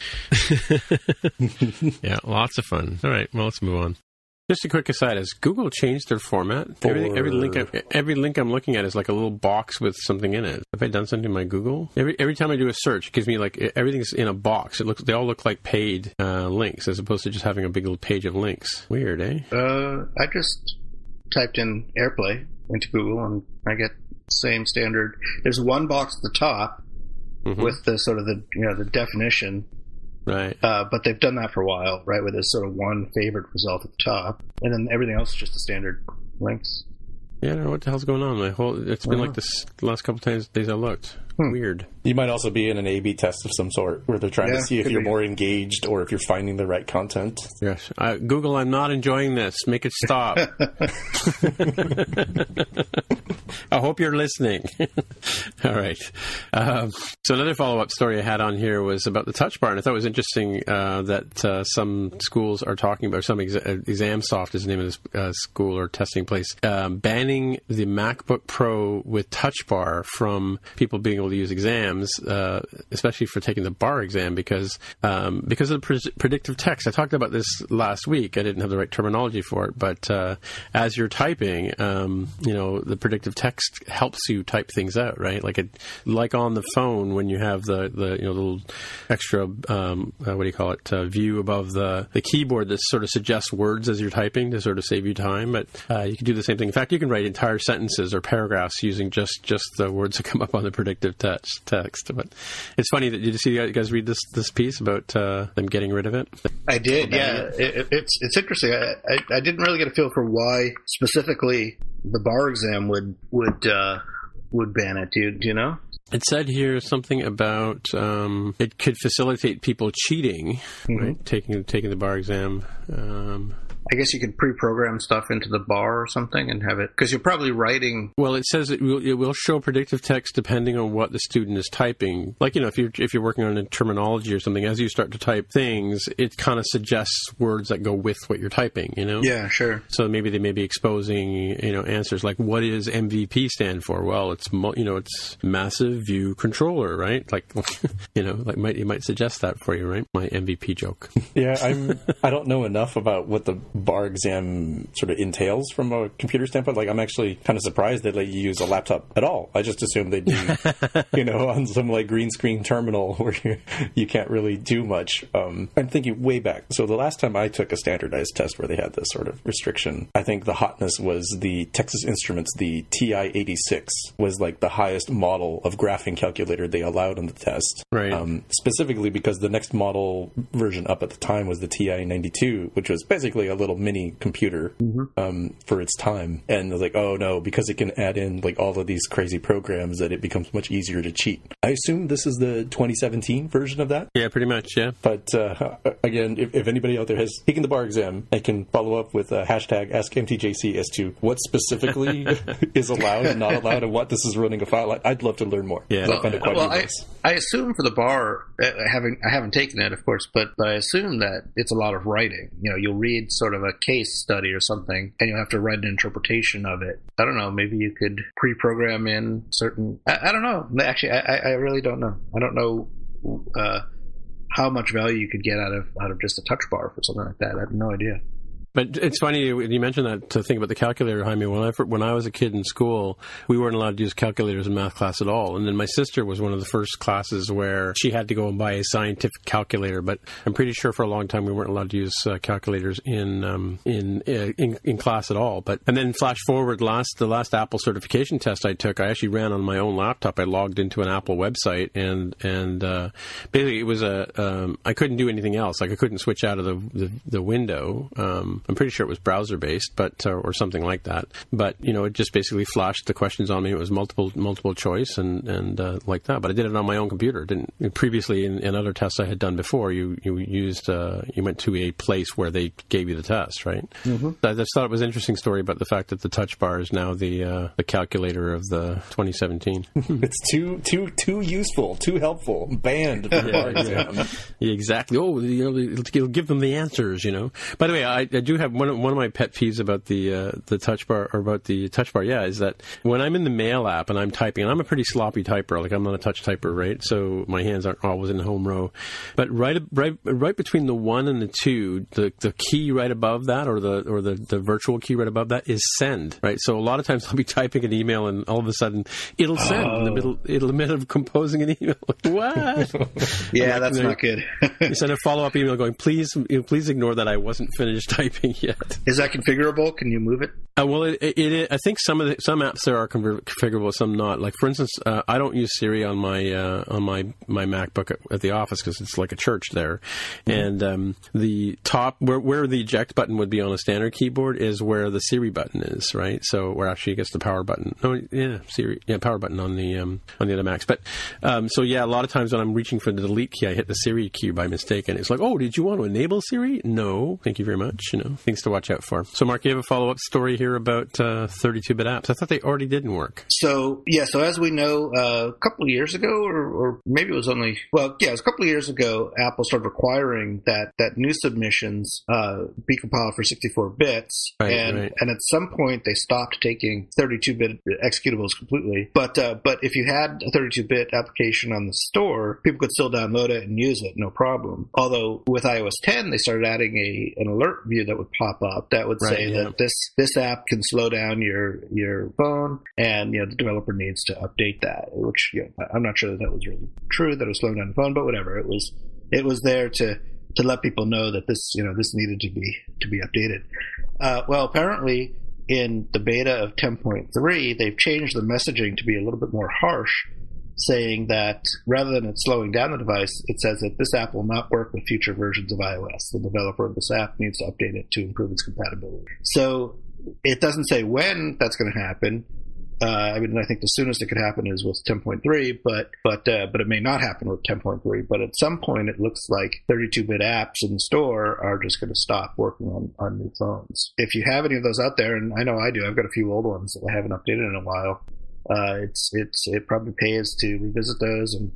yeah, lots of fun. All right, well, let's move on. Just a quick aside: Has Google changed their format? Everything, every link, I, every link I'm looking at is like a little box with something in it. Have I done something in my Google? Every every time I do a search, it gives me like everything's in a box. It looks they all look like paid uh, links as opposed to just having a big little page of links. Weird, eh? Uh, I just typed in AirPlay into Google and I get same standard. There's one box at the top Mhm. with the sort of the you know the definition, Right. uh, but they've done that for a while, right? Where there's sort of one favorite result at the top, and then everything else is just the standard links. Yeah, I don't know what the hell's going on. My whole it's been like this last couple times days I looked. Weird. You might also be in an A/B test of some sort, where they're trying Yeah, to see if you're be. more engaged or if you're finding the right content. Yes. Uh, Google, I'm not enjoying this. Make it stop. I hope you're listening. All right. Um, so another follow-up story I had on here was about the touch bar, and I thought it was interesting uh, that uh, some schools are talking about, or some exa- uh, ExamSoft is the name of this uh, school or testing place, um, banning the MacBook Pro with touch bar from people being able to use exams, uh, especially for taking the bar exam, because um, because of the pre- predictive text. I talked about this last week. I didn't have the right terminology for it, but uh, as you're typing, um, you know, the predictive text helps you type things out, right? Like it, like on the phone when you have the, the you know little extra um, uh, what do you call it uh, view above the the keyboard that sort of suggests words as you're typing to sort of save you time. But uh, you can do the same thing. In fact, you can write entire sentences or paragraphs using just just the words that come up on the predictive text. Text. But it's funny that did you see you guys read this this piece about uh, them getting rid of it? I did, yeah. It, it- it's it's interesting. I, I I didn't really get a feel for why specifically the bar exam would would uh, would ban it. Do you, do you know? It said here something about um, it could facilitate people cheating, right? Taking taking the bar exam. Um, I guess you could pre-program stuff into the bar or something and have it because you're probably writing. well, it says it will, it will show predictive text depending on what the student is typing. Like you know, if you're if you're working on a terminology or something, as you start to type things, it kind of suggests words that go with what you're typing. You know? Yeah, sure. So maybe they may be exposing, you know, answers like, what is MVC stand for?" Well, it's you know, it's massive view controller, right? Like, you know, like might it might suggest that for you, right? My MVC joke. Yeah, I'm. I don't know enough about what the bar exam sort of entails from a computer standpoint. Like, I'm actually kind of surprised they let you use a laptop at all. I just assumed they'd be, you know, on some like green screen terminal where you, you can't really do much. Um, I'm thinking way back. So the last time I took a standardized test where they had this sort of restriction, I think the hotness was the Texas Instruments, the TI-86 was like the highest model of graphing calculator they allowed on the test. Right. Um, specifically because the next model version up at the time was the TI-92, which was basically a little mini computer um, for its time. And I was like, oh no, because it can add in like all of these crazy programs that it becomes much easier to cheat. I assume this is the 2017 version of that. Yeah, pretty much. Yeah. But uh, again, if, if anybody out there has taken the bar exam, I can follow up with a hashtag AskMTJC as to what specifically is allowed and not allowed, and what this is running a file. I'd love to learn more. Yeah. I find it quite well, I. I assume for the bar, uh, having I haven't taken it, of course, but but I assume that it's a lot of writing. You know, you'll read sort of a case study or something, and you'll have to write an interpretation of it. I don't know. Maybe you could pre-program in certain. I, I don't know. Actually, I, I I really don't know. I don't know. Uh, how much value you could get out of out of just a touch bar for something like that? I have no idea. But it's funny you mentioned that to think about the calculator, Jaime. When I when I was a kid in school, we weren't allowed to use calculators in math class at all. And then my sister was one of the first classes where she had to go and buy a scientific calculator. But I'm pretty sure for a long time we weren't allowed to use uh, calculators in um, in, uh, in in class at all. But and then flash forward last the last Apple certification test I took, I actually ran on my own laptop. I logged into an Apple website and and uh, basically it was a um, I couldn't do anything else. Like I couldn't switch out of the the, the window. Um, I'm pretty sure it was browser based, but uh, or something like that. But you know, it just basically flashed the questions on me. It was multiple multiple choice and and uh, like that. But I did it on my own computer. It didn't previously in, in other tests I had done before. You you used uh, you went to a place where they gave you the test, right? Mm-hmm. I just thought it was an interesting story about the fact that the touch bar is now the uh, the calculator of the 2017. it's too too too useful, too helpful. Banned from bar exam. Yeah, exactly. Oh, you know, it'll, it'll give them the answers. You know. By the way, I, I do have one of, one of my pet peeves about the uh, the touch bar or about the touch bar. Yeah, is that when I'm in the mail app and I'm typing, and I'm a pretty sloppy typer. Like I'm not a touch typer, right? So my hands aren't always in the home row. But right right right between the one and the two, the the key right above that, or the or the the virtual key right above that, is send. Right. So a lot of times I'll be typing an email and all of a sudden it'll send in the Oh. middle in the middle of composing an email. what? Yeah, I'm that's like, not good. you send a follow up email going, please, please ignore that I wasn't finished typing yet. Is that configurable? Can you move it? Uh, well, it, it, it, I think some of the, some apps there are configurable, some not. Like for instance, uh, I don't use Siri on my uh, on my my MacBook at, at the office because it's like a church there, and um, the top where where the eject button would be on a standard keyboard is where the Siri button is, right? So where actually it gets the power button. Oh yeah, Siri, yeah, power button on the um, on the other Macs. But um, so yeah, a lot of times when I'm reaching for the delete key, I hit the Siri key by mistake, and it's like, oh, did you want to enable Siri? No, thank you very much. You know, things to watch out for. So Mark, you have a follow up story here about uh, 32-bit apps. I thought they already didn't work. So yeah, so as we know, uh, a couple of years ago, or, or maybe it was only well, yeah, it was a couple of years ago. Apple started requiring that that new submissions uh, be compiled for 64 bits, Right, and right. and at some point they stopped taking 32-bit executables completely. But uh, but if you had a 32-bit application on the store, people could still download it and use it, no problem. Although with iOS 10, they started adding a an alert view that would pop up that would Right, say yeah. that this this app can slow down your your phone, and you know the developer needs to update that. Which you know, I'm not sure that that was really true that it was slowing down the phone, but whatever. It was it was there to to let people know that this you know this needed to be to be updated. Uh, well, apparently in the beta of 10.3, they've changed the messaging to be a little bit more harsh. Saying that rather than it slowing down the device, it says that this app will not work with future versions of iOS. The developer of this app needs to update it to improve its compatibility. So it doesn't say when that's going to happen. Uh, I mean, I think the soonest it could happen is with 10.3, but but uh, but it may not happen with 10.3. But at some point, it looks like 32-bit apps in the store are just going to stop working on, on new phones. If you have any of those out there, and I know I do, I've got a few old ones that I haven't updated in a while. Uh, it's it's it probably pays to revisit those and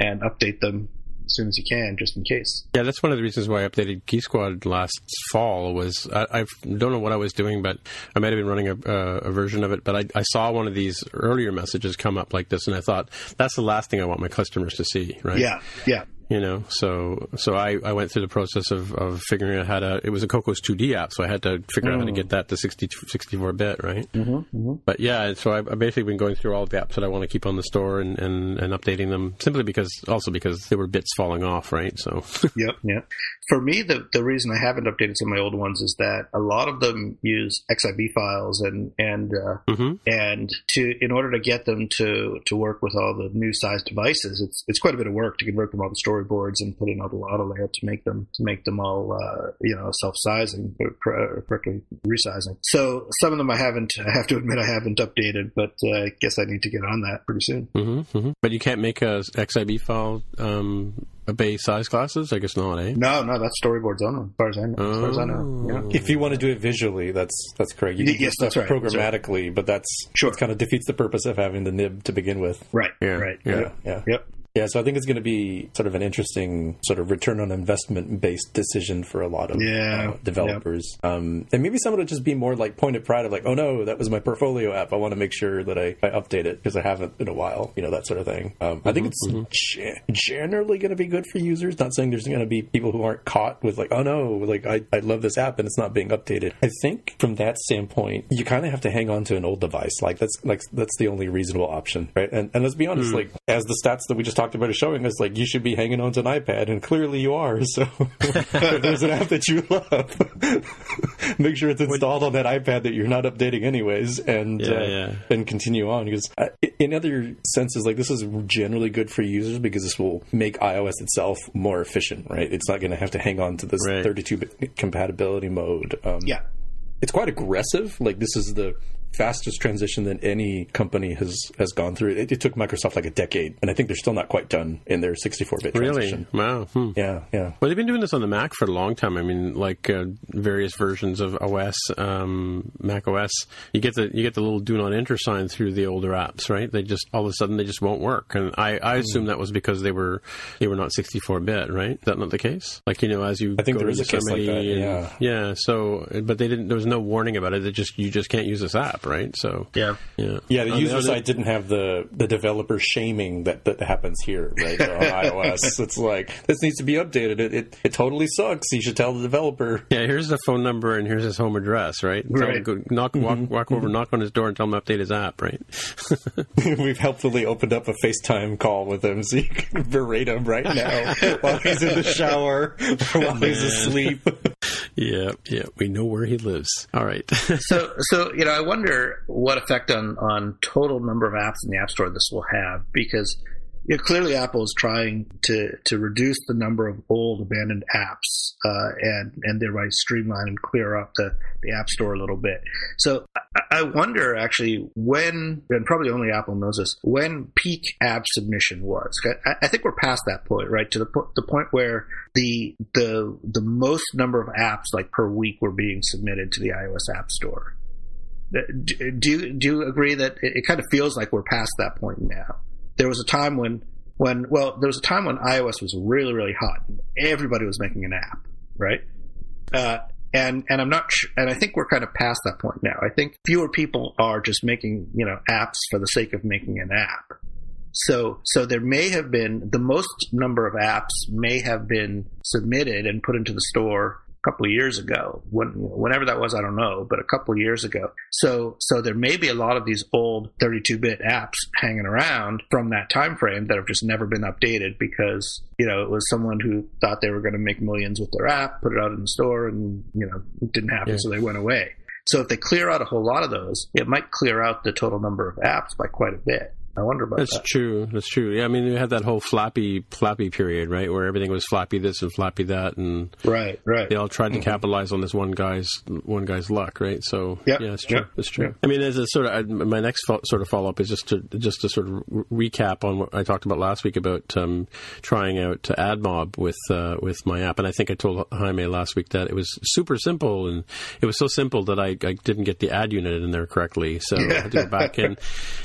and update them as soon as you can, just in case. Yeah, that's one of the reasons why I updated Key Squad last fall. Was I, I don't know what I was doing, but I might have been running a, uh, a version of it. But I, I saw one of these earlier messages come up like this, and I thought that's the last thing I want my customers to see. Right? Yeah, yeah. You know, so so I, I went through the process of, of figuring out how to. It was a Cocos 2D app, so I had to figure out how to Mm. get that to 60, 64 bit, right? Mm-hmm, mm-hmm. But yeah, so I've I've basically been going through all the apps that I want to keep on the store and, and, and updating them simply because also because there were bits falling off, right? So yep, yep. For me, the the reason I haven't updated some of my old ones is that a lot of them use XIB files, and and uh, Mm-hmm. and to in order to get them to to work with all the new size devices, it's it's quite a bit of work to convert them all to storyboards and put in all the auto layout to make them to make them all uh, you know self sizing or correctly resizing. So some of them I haven't. I have to admit I haven't updated, but uh, I guess I need to get on that pretty soon. hmm hmm But you can't make a XIB file um, obey size classes. I guess not, eh? No, no, that's storyboards only, as far as I know. As far as I know, yeah. If you want to do it visually, that's that's correct. You Y- can do yes, stuff that's right, that's right. programmatically, but that's sure. kind of defeats the purpose of having the nib to begin with. Right. Yeah. Right. Yeah. Yep. Yeah. Yep. Yeah, so I think it's going to be sort of an interesting sort of return on investment based decision for a lot of Yeah, uh, developers. Um, and maybe some of it just be more like point of pride of like, oh no, that was my portfolio app. I want to make sure that I, I update it because I haven't in a while, you know, that sort of thing. Um, I think it's ge- generally going to be good for users. Not saying there's going to be people who aren't caught with like, oh no, like I, I love this app and it's not being updated. I think from that standpoint, you kind of have to hang on to an old device. Like that's like that's the only reasonable option, right? And and let's be honest, Hmm. like as the stats that we just talked about are showing us, like you should be hanging on to an iPad, and clearly you are. So there's an app that you love, make sure it's installed on that iPad that you're not updating anyways, and Yeah, uh, yeah. and continue on. Because uh, in other senses, like this is generally good for users because this will make iOS itself more efficient, right? It's not going to have to hang on to this 32-bit compatibility mode. Um, yeah, it's quite aggressive. Like this is the fastest transition that any company has has gone through. It, it took Microsoft like a decade, and I think they're still not quite done in their 64-bit Really? transition. Wow. Hmm. Yeah, yeah. Well, they've been doing this on the Mac for a long time. I mean, like uh, various versions of OS, um, Mac OS. You get the you get the little do not enter sign through the older apps, right? They just all of a sudden they just won't work, and I, I assume that was because they were they were not 64 bit, right? Is that not the case? Like you know, as you I think go there a case like that, and- yeah. yeah. So, but they didn't. There was no warning about it. It just you just can't use this app, right? So yeah, yeah, Yeah, the oh, On user other- side didn't have the the developer shaming that, that happens here, right? on iOS, it's like this needs to be updated. It, it it totally sucks. You should tell the developer. Yeah, here's the phone number and here's his home address, right? Tell him Right. go, knock, walk, mm-hmm. walk over, knock on his door, and tell him to update his app, right? We've helpfully opened up a FaceTime call with him so you can berate him right now while he's in the shower or while he's oh, asleep. Yeah, yeah, we know where he lives. All right. so so you know, I wonder what effect on on total number of apps in the App Store this will have because know, clearly Apple is trying to to reduce the number of old abandoned apps uh, and and thereby streamline and clear up the the App Store a little bit. So I, wonder actually when and probably only Apple knows this when peak app submission was. I, think we're past that point, right? To the the point where the the the most number of apps like per week were being submitted to the iOS App Store. Do, do you do you agree that it, it kind of feels like we're past that point now? There was a time when when well, there was a time when iOS was really really hot and everybody was making an app, right? Uh, and and I'm not sh- and I think we're kind of past that point now. I think fewer people are just making you know apps for the sake of making an app. So so there may have been the most number of apps may have been submitted and put into the store couple of years ago. When you know, whenever that was, I don't know, but a couple of years ago. So so there may be a lot of these old 32-bit apps hanging around from that time frame that have just never been updated because you know it was someone who thought they were going to make millions with their app, put it out in the store, and you know it didn't happen, Yeah. so they went away. So if they clear out a whole lot of those, it might clear out the total number of apps by quite a bit. I wonder about That's that. true. That's true. Yeah, I mean, you had that whole floppy, floppy period, right, where everything was floppy this and floppy that, and right, right. They all tried to Mhm. capitalize on this one guy's one guy's luck, right? So Yep, yeah, it's true. yep, It's true. yep. I mean, as a sort of I- my next fo- sort of follow up is just to just to sort of re- recap on what I talked about last week about um, trying out AdMob with uh, with my app, and I think I told Jaime last week that it was super simple, and it was so simple that I, I didn't get the ad unit in there correctly, so I had to go back in,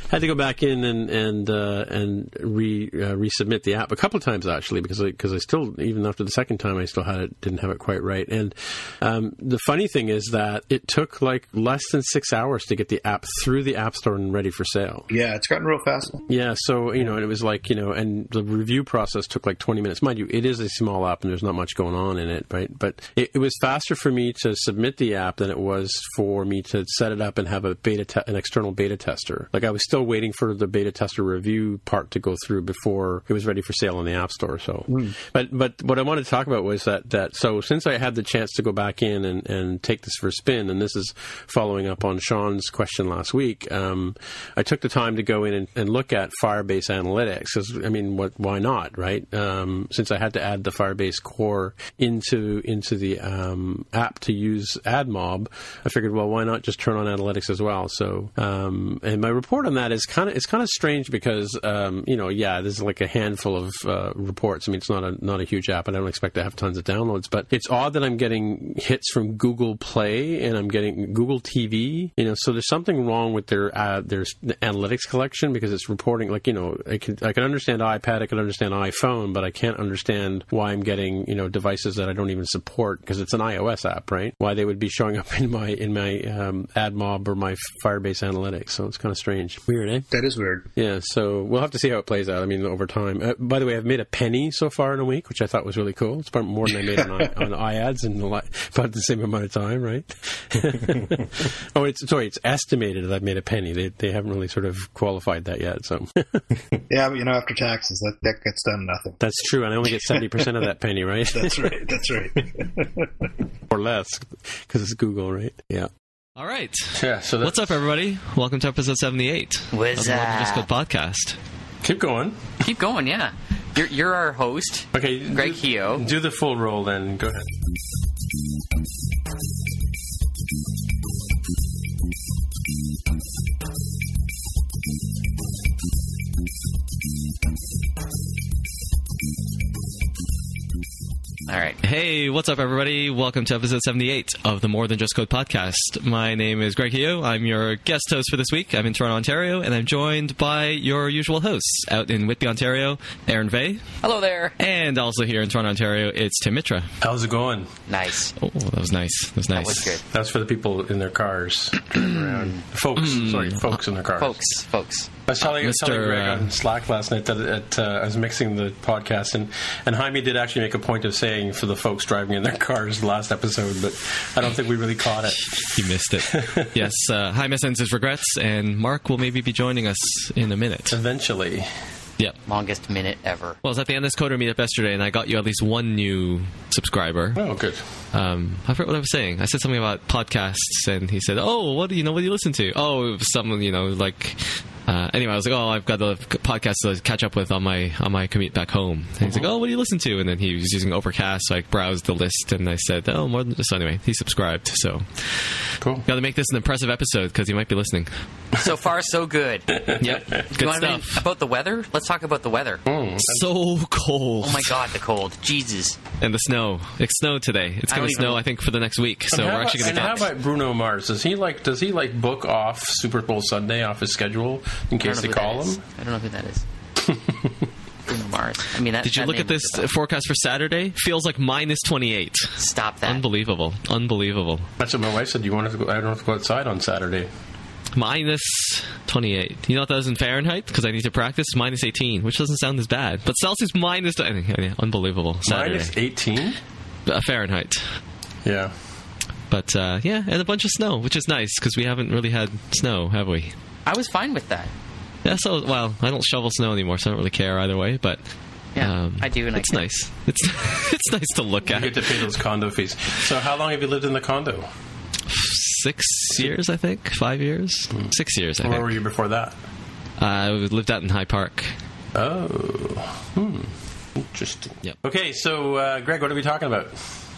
had to go back in and and and uh, and re uh, resubmit the app a couple of times actually because because I, still even after the second time I still had it didn't have it quite right. And um, the funny thing is that it took like less than six hours to get the app through the App Store and ready for sale. Yeah, it's gotten real fast. Yeah, so you know, and it was like you know, and the review process took like twenty minutes. Mind you, it is a small app and there's not much going on in it, right? But it, it was faster for me to submit the app than it was for me to set it up and have a beta, te- an external beta tester. Like I was still waiting for the beta tester review part to go through before it was ready for sale in the App Store. So, Mm. but but what I wanted to talk about was that that so since I had the chance to go back in and, and take this for a spin, and this is following up on Sean's question last week, um, I took the time to go in and, and look at Firebase Analytics. 'cause, I mean, what why not, right? Um, since I had to add the Firebase core into into the um, app to use AdMob, I figured, well, why not just turn on analytics as well? So, um, and my report on that is kind of it's kind of strange because um, you know, yeah, there's like a handful of uh, reports. I mean, it's not a not a huge app, and I don't expect to have tons of downloads. But it's odd that I'm getting hits from Google Play and I'm getting Google TV. You know, so there's something wrong with their uh, their analytics collection because it's reporting like you know I can I can understand iPad, I can understand iPhone, but I can't understand why I'm getting you know devices that I don't even support because it's an iOS app, right? Why they would be showing up in my in my um, AdMob or my Firebase Analytics. So it's kind of strange, weird, eh? That is weird. Yeah, so we'll have to see how it plays out. I mean, over time. Uh, by the way, I've made a penny so far in a week, which I thought was really cool. It's probably more than I made on, I- on iAds in a lot, about the same amount of time, right? oh, it's sorry, it's estimated that I've made a penny. They they haven't really sort of qualified that yet. So Yeah, but you know, after taxes, that, that gets done nothing. that's true, and I only get seventy percent of that penny, right? That's right. That's right. or less, because it's Google, right? Yeah. All right. Yeah. So What's up, everybody? Welcome to episode 78 What's of the More Than Just up? Podcast. Keep going. Keep going, yeah. You're, you're our host. Okay, Greg Heo. Do the full roll, then. Go ahead. All right. Hey, what's up, everybody? Welcome to episode 78 of the More Than Just Code podcast. My name is Greg Heo. I'm your guest host for this week. I'm in Toronto, Ontario, and I'm joined by your usual hosts out in Whitby, Ontario, Aaron Vegh. Hello there. And also here in Toronto, Ontario, it's Tim Mitra. How's it going? Nice. Oh, that was nice. That was nice. That was good. That's for the people in their cars driving around. Folks, sorry, folks in their cars. Folks, folks. I was telling, I was telling Greg uh, on Slack last night that at, uh, I was mixing the podcast, and, and Jaime did actually make a point of saying for the folks driving in their cars last episode, but I don't think we really caught it. You missed it. yes, uh, Jaime sends his regrets, and Mark will maybe be joining us in a minute. Eventually. Yep. Longest minute ever. Well, I was at the NSCoder meetup yesterday, and I got you at least one new subscriber. Oh, good. Um, I forgot what I was saying. I said something about podcasts, and he said, "Oh, what do you know? What do you listen to? Oh, it was someone you know, like." Uh, anyway, I was like, "Oh, I've got the podcast to catch up with on my on my commute back home." And he's like, "Oh, what do you listen to?" And then he was using Overcast, so I browsed the list, and I said, "Oh, more than just." So anyway, he subscribed. So cool. Got to make this an impressive episode because he might be listening. So far, so good. yep. Good want to stuff. about the weather? Let's talk about the weather. So cold. Oh my god, the cold. Jesus. And the snow. It snowed today. It's going to snow, even- I think, for the next week. So and we're how actually about, going and to how about Bruno Mars? Does he like does he like book off Super Bowl Sunday off his schedule in case they call that is. him? I don't know who that is. Bruno Mars. I mean, that. Did you that look at this rings a bell. forecast for Saturday? Feels like minus 28. Stop that. Unbelievable. Unbelievable. That's what my wife said. You wanted to go? I don't have to go outside on Saturday. Minus 28. You know what that is in Fahrenheit? Because I need to practice. Minus 18, which doesn't sound as bad. But Celsius minus. yeah, Unbelievable. Saturday. Minus eighteen. Uh, Fahrenheit. Yeah. But uh, yeah, and a bunch of snow, which is nice because we haven't really had snow, have we? I was fine with that. Yeah, so well, I don't shovel snow anymore, so I don't really care either way. But Yeah, um, I do, and it's care. nice. It's it's nice to look You at. You get to pay those condo fees. So how long have you lived in the condo? Six years, I think. Five years. Six years, I. Where think. were you before that? I lived out in High Park. Oh, hmm. Interesting. Yep. Okay, so uh, Greg, what are we talking about?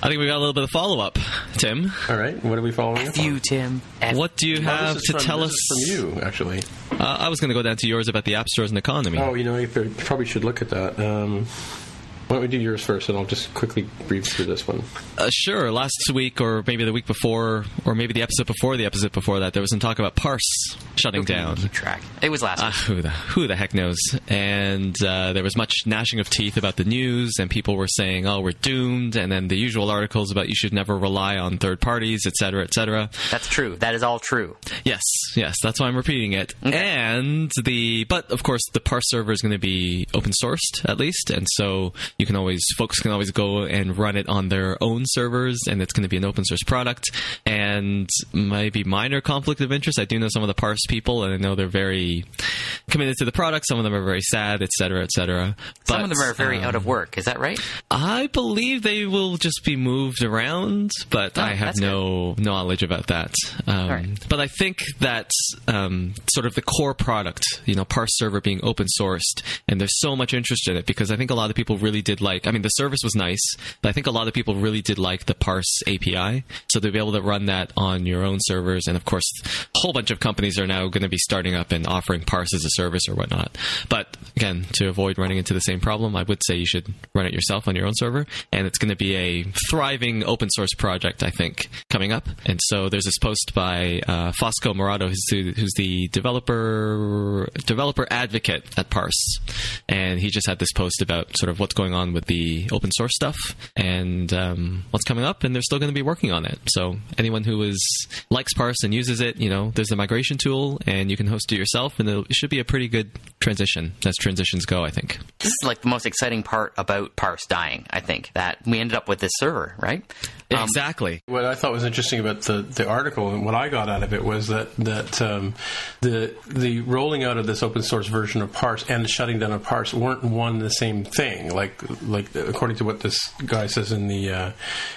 I think we got a little bit of follow up, Tim. All right, what are we following up F you, Tim. F- What do you on? Have this to from- tell this us? is from you, actually. Uh, I was going to go down to yours about the app stores and economy. Oh, you know, you probably should look at that. Um, Why don't we do yours first, and I'll just quickly brief through this one. Uh, sure. Last week, or maybe the week before, or maybe the episode before the episode before that, there was some talk about Parse shutting down. Keep track. It was last Uh, week. who the who the heck knows? And uh, there was much gnashing of teeth about the news, and people were saying, "Oh, we're doomed," and then the usual articles about you should never rely on third parties, et cetera, et cetera. That's true. That is all true. Yes, yes, that's why I'm repeating it. And the but of course the parse server is going to be open sourced at least, and so you can always folks can always go and run it on their own servers, and it's going to be an open source product. And maybe minor conflict of interest. I do know some of the parse people, and I know they're very committed to the product. Some of them are very sad, et cetera, et cetera. Some of them are very um, out of work. Is that right? I believe they will just be moved around, but Oh, I have no knowledge about that. Um, But I think that um, sort of the core product, you know, Parse Server being open sourced, and there's so much interest in it because I think a lot of people really did like. I mean, the service was nice, but I think a lot of people really did like the Parse API. So they'll be able to run that on your own servers, and of course, a whole bunch of companies are now going to be starting up and offering Parse as a service or whatnot. But again, to avoid running into the same problem, I would say you should run it yourself on your own server, and it's going to be a thriving open source project, I think, coming up. And so there's this post by uh, Fosco Marotto, who's the, who's the developer developer advocate at Parse, and he just had this post about sort of what's going on with the open source stuff and um, what's coming up, and they're still going to be working on it. So anyone who is likes Parse and uses it, you know, there's a migration tool, and you can host it yourself, and it'll- should be a pretty good transition as transitions go. I think. This is like the most exciting part about Parse dying. I think that we ended up with this server, right? Um, exactly. What I thought was interesting about the, the article and what I got out of it was that that um, the the rolling out of this open source version of Parse and the shutting down of Parse weren't one and the same thing. Like like according to what this guy says in the uh,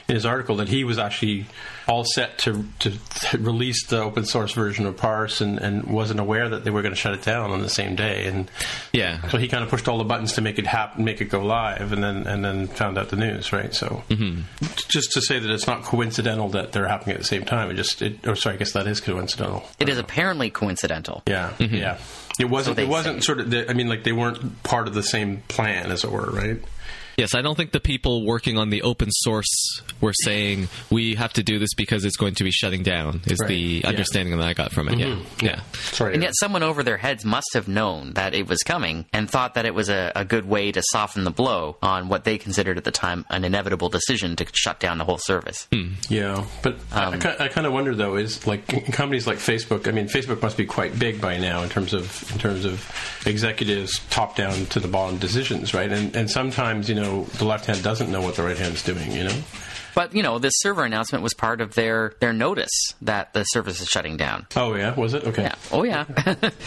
in his article, that he was actually all set to to release the open source version of Parse and, and wasn't aware that they were going to shut it down on the same day. And yeah, so he kind of pushed all the buttons to make it happen, make it go live, and then and then found out the news. Right. So Mm-hmm. just to say that it's not coincidental that they're happening at the same time. It just, it, or sorry, I guess that is coincidental. It is apparently coincidental. Yeah, yeah. It wasn't. So it wasn't sort of. The, I mean, like they weren't part of the same plan, as it were, right? Yes, I don't think the people working on the open source were saying we have to do this because it's going to be shutting down. Is Right. the Yeah. understanding that I got from it? Mhm. Yeah, yeah. Sorry. And yet, someone over their heads must have known that it was coming and thought that it was a, a good way to soften the blow on what they considered at the time an inevitable decision to shut down the whole service. Yeah, but Um, I, I kind of wonder though is like companies like Facebook. I mean, Facebook must be quite big by now in terms of in terms of executives top down to the bottom decisions, right? And and sometimes you know the left hand doesn't know what the right hand is doing. You know. But you know, this server announcement was part of their their notice that the service is shutting down. Oh yeah, was it? Okay. Yeah. Oh yeah.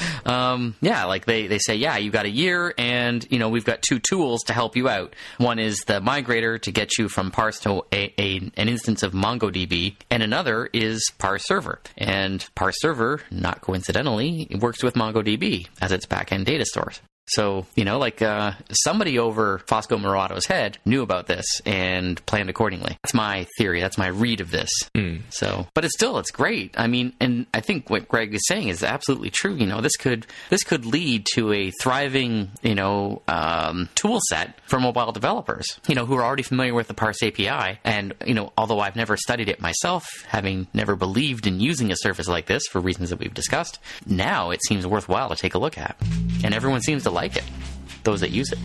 um, yeah. Like they they say, yeah, you got a year, and you know we've got two tools to help you out. One is the migrator to get you from Parse to a, a an instance of MongoDB, and another is Parse Server. And Parse Server, not coincidentally, works with MongoDB as its backend data stores. So, you know, like uh, somebody over Fosco Marotto's head knew about this and planned accordingly. That's my theory. That's my read of this. So, but it's still, it's great. I mean, and I think what Greg is saying is absolutely true. You know, this could this could lead to a thriving, you know, um, tool set for mobile developers. You know, who are already familiar with the Parse API. And you know, although I've never studied it myself, having never believed in using a service like this for reasons that we've discussed, now it seems worthwhile to take a look at, and everyone seems to like it. Those that use it.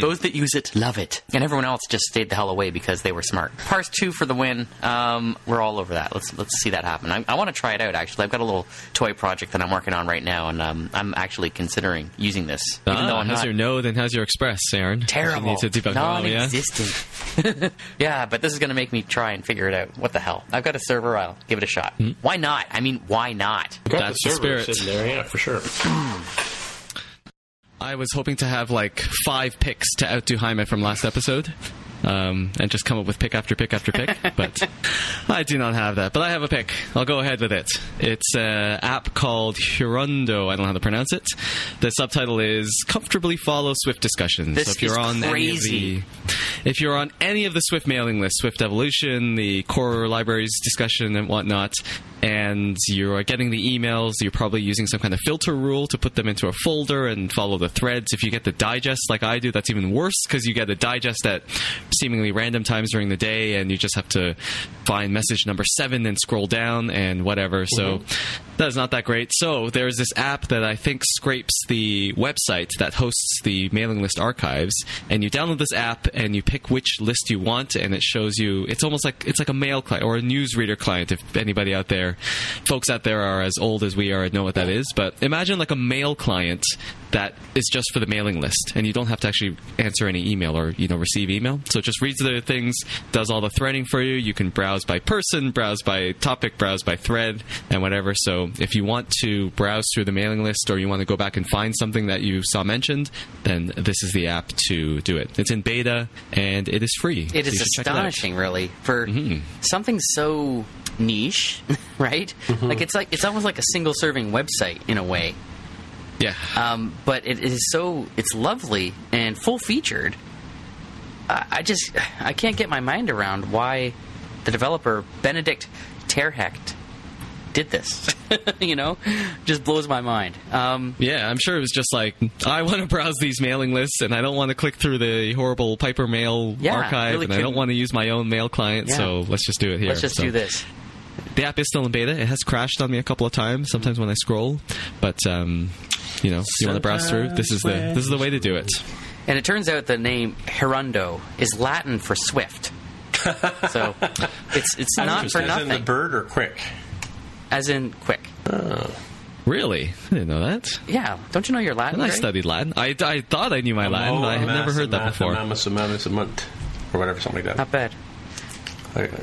Those that use it love it. And everyone else just stayed the hell away because they were smart. Parse 2 for the win. Um, we're all over that. Let's let's see that happen. I, I want to try it out, actually. I've got a little toy project that I'm working on right now, and um, I'm actually considering using this. Even Ah, though I'm how's not your Node and how's your Express, Aaron? terrible. You need to oh, yeah? Non-existent. yeah, but this is going to make me try and figure it out. What the hell? I've got a server. I'll give it a shot. Hmm. Why not? I mean, why not? That's the spirit. there, yeah, for sure. I was hoping to have like five picks to outdo Jaime from last episode. Um, and just come up with pick after pick after pick, but I do not have that. But I have a pick. I'll go ahead with it. It's an app called Hirundo. I don't know how to pronounce it. The subtitle is "Comfortably Follow Swift Discussions." This so if you're on any of crazy. the, if you're on any of the Swift mailing list, Swift Evolution, the core libraries discussion, and whatnot, and you are getting the emails. You're probably using some kind of filter rule to put them into a folder and follow the threads. If you get the digest like I do, that's even worse because you get a digest at seemingly random times during the day, and you just have to find message number seven and scroll down and whatever. So mm-hmm. that is not that great. So there's this app that I think scrapes the website that hosts the mailing list archives, and you download this app and you pick which list you want, and it shows you. It's almost like it's like a mail client or a newsreader client. If anybody out there, folks out there are as old as we are, and know what that is. But imagine like a mail client that is just for the mailing list, and you don't have to actually answer any email or you know receive email. So it just reads the things, does all the threading for you. You can browse by person, browse by topic, browse by thread, and whatever. So if you want to browse through the mailing list or you want to go back and find something that you saw mentioned, then this is the app to do it. It's in beta and it is free. It So is you should check it astonishing, really, for Mm-hmm. something so niche, right? Mm-hmm. Like it's like it's almost like a single serving website in a way. Yeah. Um, but it is so it's lovely and full featured. I, I just I can't get my mind around why the developer Benedikt Terhechte did this. you know, just blows my mind. Um, Yeah, I'm sure it was just like I want to browse these mailing lists, and I don't want to click through the horrible Pipermail Yeah, archive, really and I don't couldn't- want to use my own mail client. Yeah. So let's just do it here. Let's just So do this. The app is still in beta. It has crashed on me a couple of times. Sometimes when I scroll, but um, you know, you want to browse through. This is the this is the way to do it. And it turns out the name Hirundo is Latin for swift. so it's it's not for nothing. As in the nothing. bird or quick? As in quick. Really, I didn't know that. Yeah, don't you know your Latin? And I Greg? studied Latin. I, I thought I knew my Latin, but I have never heard that before. Mamus, mamus, a month, or whatever, something like that. Not bad.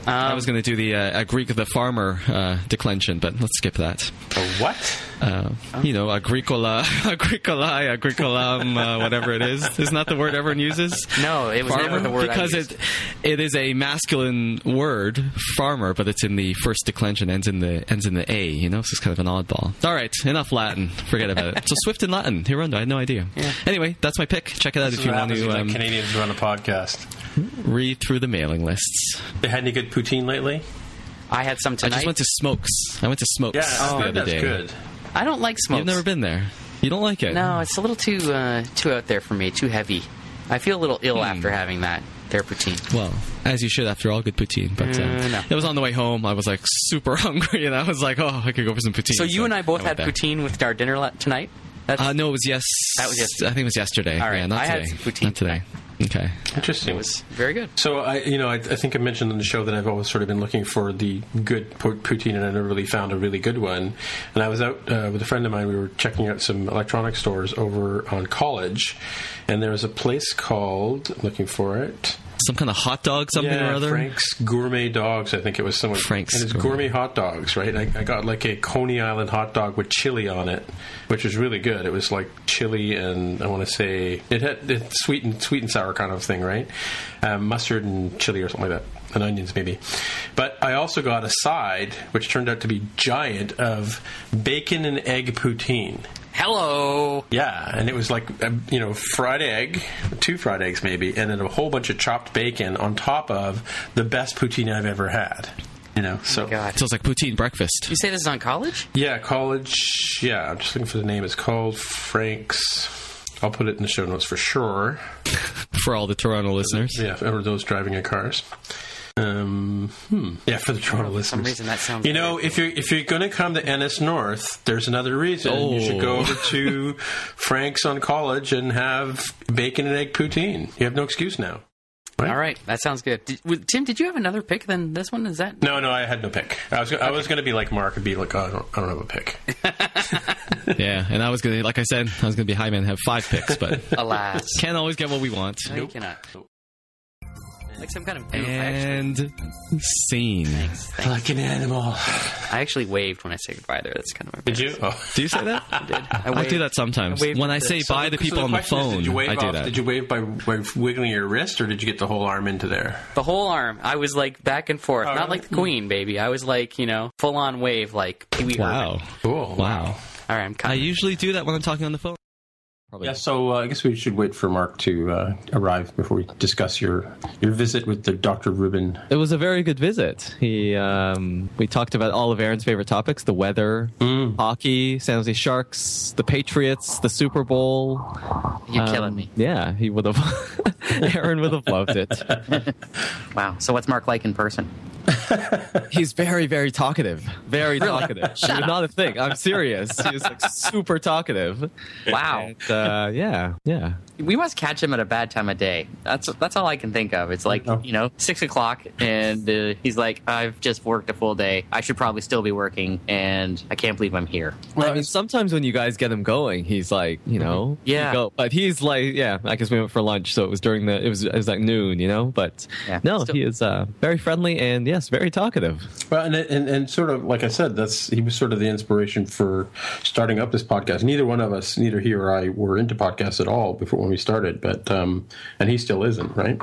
I was going to do the uh, Greek of the farmer uh, declension, but let's skip that. A what? Uh, you know, agricola, agricolae, agricolam, uh, whatever it is. Isn't that the word everyone uses? No, it was farmer? never the word I because used. it it is a masculine word, farmer, but it's in the first declension, ends in the ends in the a. You know, so it's kind of an oddball. All right, enough Latin. Forget about it. So Swift in Latin. Hirundo, I had no idea. Anyway, that's my pick. Check it out This if you what want happens to when um, Canadians run a podcast. read through the mailing lists. They had any good poutine lately? I had some tonight. I just went to Smokes. I went to Smokes Yeah, the I've other that's day. good. I don't like smokes. You've never been there. You don't like it? No, it's a little too uh, too out there for me. Too heavy. I feel a little ill Hmm. after having that. Their poutine. Well, as you should after all good poutine. But uh, Uh, no. it was on the way home. I was like super hungry, and I was like, oh, I could go for some poutine. So you and I both had went there. poutine with our dinner tonight. Uh, no, it was yes. That was yesterday. I think it was yesterday. All right, Yeah, not I had today. some poutine Not today. Okay. Interesting. it was very good. So I, you know, I, I think I mentioned on the show that I've always sort of been looking for the good po- poutine, and I never really found a really good one. And I was out uh, with a friend of mine. We were checking out some electronic stores over on College, and there was a place called I'm looking for it. Some kind of hot dog, something yeah, or other. Frank's Gourmet Dogs. I think it was someone. Frank's and it's Gourmet. gourmet hot dogs, right? I, I got like a Coney Island hot dog with chili on it, which was really good. It was like chili and I want to say it had it sweet and sweet and sour kind of thing, right? Um, mustard and chili or something like that, and onions maybe. But I also got a side, which turned out to be giant, of bacon and egg poutine. Hello. Yeah, and it was like um, you know fried egg, two fried eggs maybe, and then a whole bunch of chopped bacon on top of the best poutine I've ever had. You know, so God. So it's like poutine breakfast. You say this is on college? yeah, college. Yeah, I'm just looking for the name. It's called Frank's. I'll put it in the show notes for sure. For all the Toronto listeners. Yeah, for those driving in cars. Um, hmm. Yeah, for the Toronto For listeners. some reason that sounds. You know, if you're if you're going to come to NSNorth, there's another reason you should go Oh. over to Frank's on College and have bacon and egg poutine. You have no excuse now. All right, that sounds good. Did, Tim, did you have another pick than this one? Is that No, no, I had no pick. I was I was going to be like Mark and be like, oh, I don't, I don't have a pick. yeah, and I was gonna, like I said, I was gonna be Jaime, have five picks, but alas? can't always get what we want. No, you cannot. Like some kind of goof, actually. And scene. Like an animal. I actually waved when I say goodbye there. That's kind of my Did you? Oh. Do you say that? I did. I, I, do that sometimes. I When I at the- say so bye to So people on the question is, phone, did you wave I do off, that. Did you wave by, by wiggling your wrist, or did you get the whole arm into there? The whole arm. I was like back and forth. Oh, Not really? like the queen, baby. I was like, you know, full on wave like Pee Wee Wow. Herman. Cool. Wow. All right, I'm I usually do that when I'm talking on the phone. Yeah, so uh, I guess we should wait for Mark to uh, arrive before we discuss your your visit with the Dr. Rubin. It was a very good visit. He, um, we talked about all of Aaron's favorite topics: the weather, Mm. hockey, San Jose Sharks, the Patriots, the Super Bowl. You're Um, killing me. Yeah, he would have. Aaron would have loved it. Wow. So what's Mark like in person? He's very, very talkative. Very talkative. Shut not a thing. I'm serious. He's like super talkative. Wow. And, uh, yeah, yeah. We must catch him at a bad time of day. That's that's all I can think of. It's like you know six o'clock, and uh, he's like, "I've just worked a full day. I should probably still be working, and I can't believe I'm here." Well, I mean, sometimes when you guys get him going, he's like, you know, Yeah. you go. But he's like, yeah. I guess we went for lunch, so it was during the. It was it was like noon, you know. But no, he is uh, very friendly and yes, very talkative. Well, and, and and sort of like I said, that's he was sort of the inspiration for starting up this podcast. Neither one of us, neither he or I, were into podcasts at all before when we started, but um, and he still isn't, right?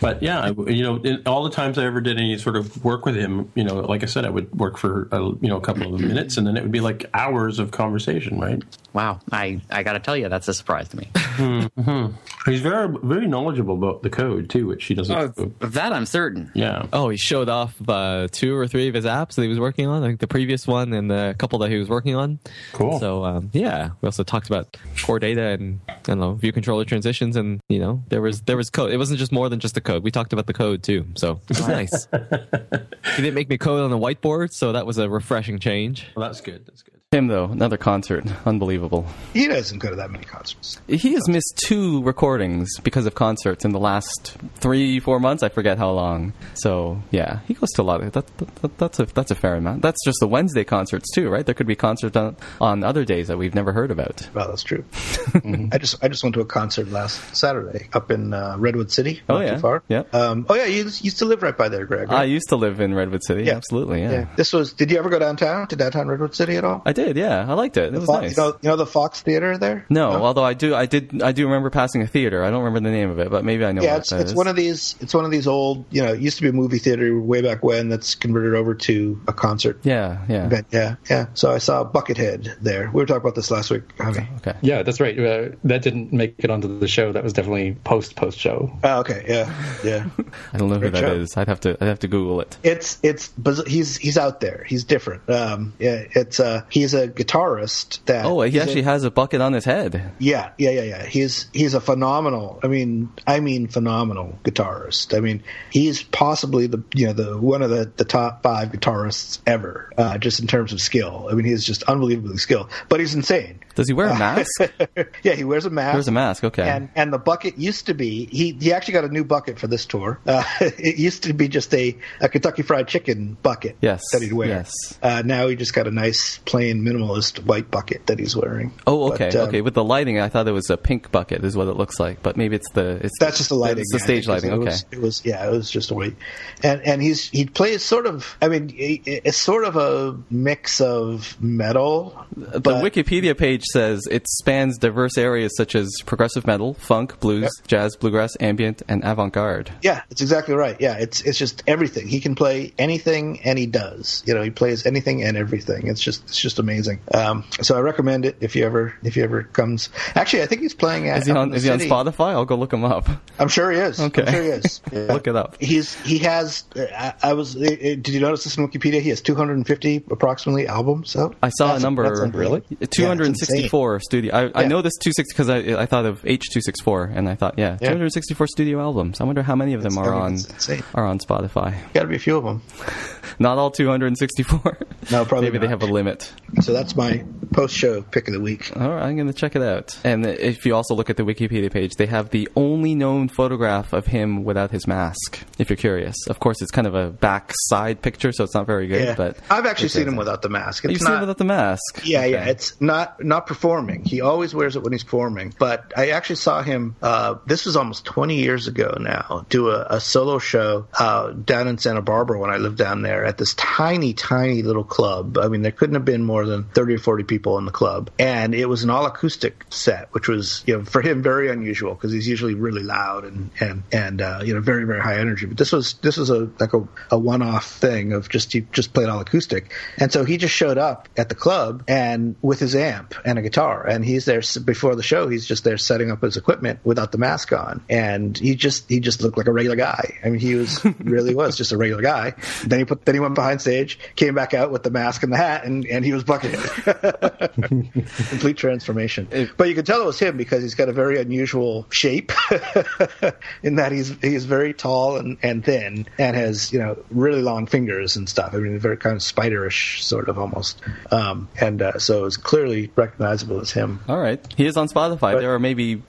But yeah, I, you know, in all the times I ever did any sort of work with him, you know, like I said, I would work for a, you know a couple of minutes, and then it would be like hours of conversation, right? Wow, I I got to tell you, that's a surprise to me. hmm He's very very knowledgeable about the code too, which he doesn't. Of that, I'm certain. Yeah. Oh, he showed off uh, two or three of his apps that he was working on, like the previous one and the couple that he was working on. Cool. So um, yeah, we also talked about core data and I don't know view controller transitions, and you know there was there was code. It wasn't just more than just the code. We talked about the code too, so it was nice. he didn't make me code on the whiteboard, so that was a refreshing change. Well, that's good. That's good. Him though, another concert, unbelievable. He doesn't go to that many concerts. He has missed two recordings because of concerts in the last three, four months. I forget how long. So yeah, he goes to a lot of that. that that's a that's a fair amount. That's just the Wednesday concerts too, right? There could be concerts on, on other days that we've never heard about. Well, that's true. I just I just went to a concert last Saturday up in uh, Redwood City. Oh, yeah. too far. Yeah. Um, oh yeah, you used to live right by there, Greg. I used to live in Redwood City. Yeah. Absolutely, yeah. yeah. This was. Did you ever go downtown to downtown Redwood City at all? I did. Yeah, I liked it. It was Fox, nice. You know, you know the Fox Theater there. no, although I do, I did, I do remember passing a theater. I don't remember the name of it, but maybe I know. yeah, what it's, that it's is. one of these. It's one of these old. You know, it used to be a movie theater way back when. That's converted over to a concert. Yeah, yeah. event. Yeah, yeah. So I saw Buckethead there. We were talking about this last week. Okay. Okay. Yeah, that's right. Uh, that didn't make it onto the show. That was definitely post post show. Oh, okay. Yeah. Yeah. I don't know who Great that show. is. I'd have to, I'd have to Google it. It's it's he's he's out there. He's different. Um, yeah, it's uh he's a guitarist that. Oh, he actually a- has a bucket on his head. Yeah, yeah, yeah, yeah. He's he's a phenomenal. I mean, I mean, phenomenal guitarist. I mean, he's possibly the you know the one of the, the top five guitarists ever, uh, just in terms of skill. I mean, he's just unbelievably skilled. But he's insane. Does he wear a mask? yeah, he wears a mask. Wears a mask. Okay. And and the bucket used to be he he actually got a new bucket for this tour. Uh, it used to be just a, a Kentucky Fried Chicken bucket. Yes, That he'd wear. yes. Uh, now he just got a nice plain minimalist white bucket that he's wearing. Oh, okay, But, um, okay. With the lighting, I thought it was a pink bucket, is what it looks like. But maybe it's the it's That's just the lighting. It's the yeah, stage I think, 'cause lighting. It Okay. was, it was yeah, it was just a white, and and he's he plays sort of. I mean, it's sort of a mix of metal. The Wikipedia page which says it spans diverse areas such as progressive metal, funk, blues, yep. jazz, bluegrass, ambient, and avant-garde. Yeah, it's exactly right. Yeah, it's it's just everything. He can play anything, and he does. You know, he plays anything and everything. It's just it's just amazing. Um, so I recommend it if you ever if he ever comes. Actually, I think he's playing. At, is he on Is he on Spotify? I'll go look him up. I'm sure he is. Okay, I'm sure he is. Yeah. look it up. He's he has. I, I was. Eh, eh, did you notice this on Wikipedia? He has 250 approximately albums out. I saw that's, a number. Really, 260 264 studio. I, I know this 260 because I, I thought of H264, and I thought, yeah, Yeah. 264 studio albums. I wonder how many of them It's- are on insane. are on Spotify. Got to be a few of them. Not all 264. No, probably Maybe they have a limit. So that's my post-show pick of the week. All right, I'm going to check it out. And if you also look at the Wikipedia page, they have the only known photograph of him without his mask. If you're curious, of course, it's kind of a back side picture, so it's not very good. Yeah. But I've actually seen him it. without the mask. You've seen him without the mask. Yeah, yeah. It's not not performing. He always wears it when he's performing. But I actually saw him. Uh, this was almost 20 years ago now. Do a, a solo show uh, down in Santa Barbara when I lived down there at this tiny, tiny little club. I mean, there couldn't have been more more than 30 or 40 people in the club. And it was an all acoustic set, which was, you know, for him very unusual because he's usually really loud and, and, and, uh, you know, very, very high energy. But this was, this was a, like a, a one off thing of just, he just played all acoustic. And so he just showed up at the club and with his amp and a guitar. And he's there before the show. He's just there setting up his equipment without the mask on. And he just, he just looked like a regular guy. I mean, he was, really was just a regular guy. Then he put, then he went behind stage, came back out with the mask and the hat and, and he was bucking it. Complete transformation. But you could tell it was him because he's got a very unusual shape in that he's, he's very tall and, and thin and has, you know, really long fingers and stuff. I mean, very kind of spiderish sort of almost. Um, and, uh, so it's clearly recognizable as him. All right. He is on Spotify. there are maybe,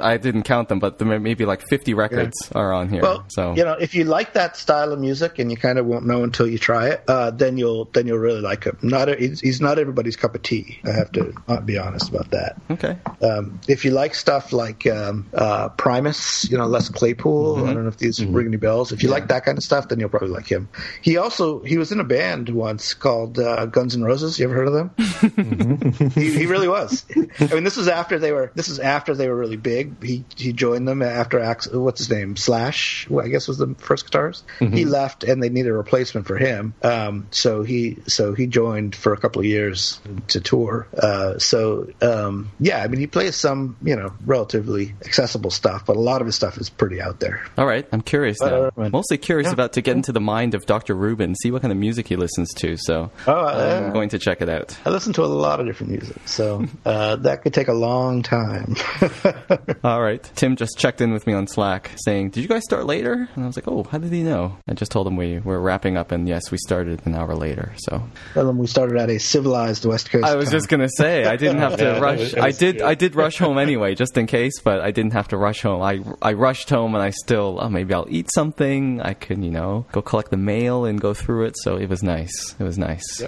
I didn't count them, but there may maybe like 50 records are on here. Well, so you know, if you like that style of music and you kind of won't know until you try it, uh, then you'll then you'll really like him. Not a, he's, he's not everybody's cup of tea. I have to uh, be honest about that. Okay. Um, if you like stuff like um, uh, Primus, you know, Les Claypool, Mm-hmm. I don't know if these ring any bells. If you like that kind of stuff, then you'll probably like him. He also he was in a band once called uh, Guns N' Roses. You ever heard of them? he, he really was. I mean, this was after they were. This is after they were really big. He he joined them after what's his name Slash, I guess was the first guitarist. Mm-hmm. He left, and they needed a replacement for him. Um, so he so he joined for a couple of years to tour. Uh, so um, yeah, I mean, he plays some you know relatively accessible stuff, but a lot of his stuff is pretty out there. All right, I'm curious now. Uh, Mostly curious yeah. about to get into the mind of Dr. Rubin, see what kind of music he listens to. So Oh, uh, I'm going to check it out. I listen to a lot of different music, so uh, that could take a long time. All right. Tim just checked in with me on Slack saying, Did you guys start later? And I was like, Oh, how did he know? I just told him we were wrapping up, and yes, we started an hour later. So Tell them we started at a civilized West Coast. I was time. just gonna say I didn't have to Yeah, rush. I did. good. I did rush home anyway, just in case. But I didn't have to rush home. I I rushed home, and I still oh maybe I'll eat something. I can, you know go collect the mail and go through it. So it was nice. It was nice.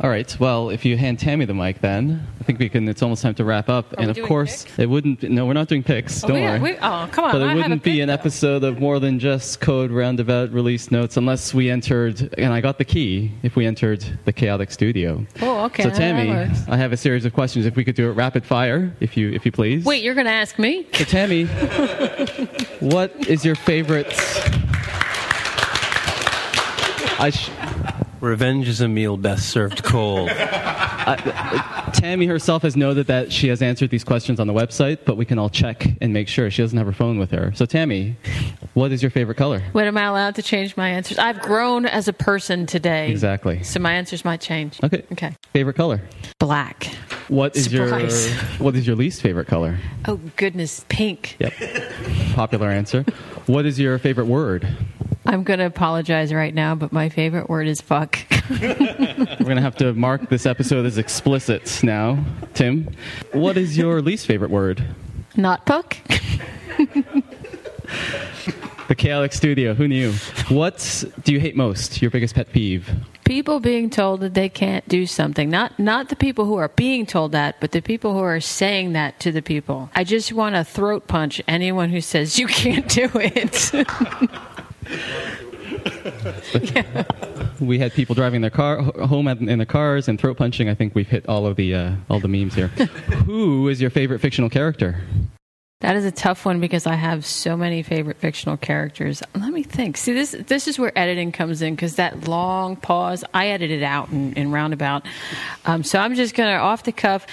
All right. Well, if you hand Tammy the mic, then I think we can. It's almost time to wrap up. and we of course, it wouldn't. No, we're not doing picks. Oh, Don't worry. we- oh, come on, But I it a wouldn't be an episode of more than just code roundabout release notes unless we entered. And I got the key. If we entered the chaotic studio. Oh, okay. So Tammy. I have a series of questions. If we could do it rapid fire, if you if you please. Wait, you're going to ask me? So Tammy, what is your favorite? I sh- Revenge is a meal best served cold. Tammy herself has noted that she has answered these questions on the website, but we can all check and make sure she doesn't have her phone with her. So Tammy, what is your favorite color? When am I allowed to change my answers? I've grown as a person today. Exactly. So my answers might change. Okay. Okay. Favorite color? Black. What is Surprise. your what is your least favorite color? Oh, goodness. Pink. Yep. Popular answer. What is your favorite word? I'm going to apologize right now, but my favorite word is fuck. We're going to have to mark this episode as explicit now. Tim, what is your least favorite word? Not puck. The Chaotic Studio. Who knew? What do you hate most? Your biggest pet peeve? People being told that they can't do something. Not not the people who are being told that, but the people who are saying that to the people. I just want to throat punch anyone who says you can't do it. We had people driving their car home in their cars and throat punching. I think we've hit all of the uh, all the memes here. Who is your favorite fictional character? That is a tough one because I have so many favorite fictional characters. Let me think. See, this this is where editing comes in because that long pause, I edited out in, in roundabout. Um, so I'm just gonna off the cuff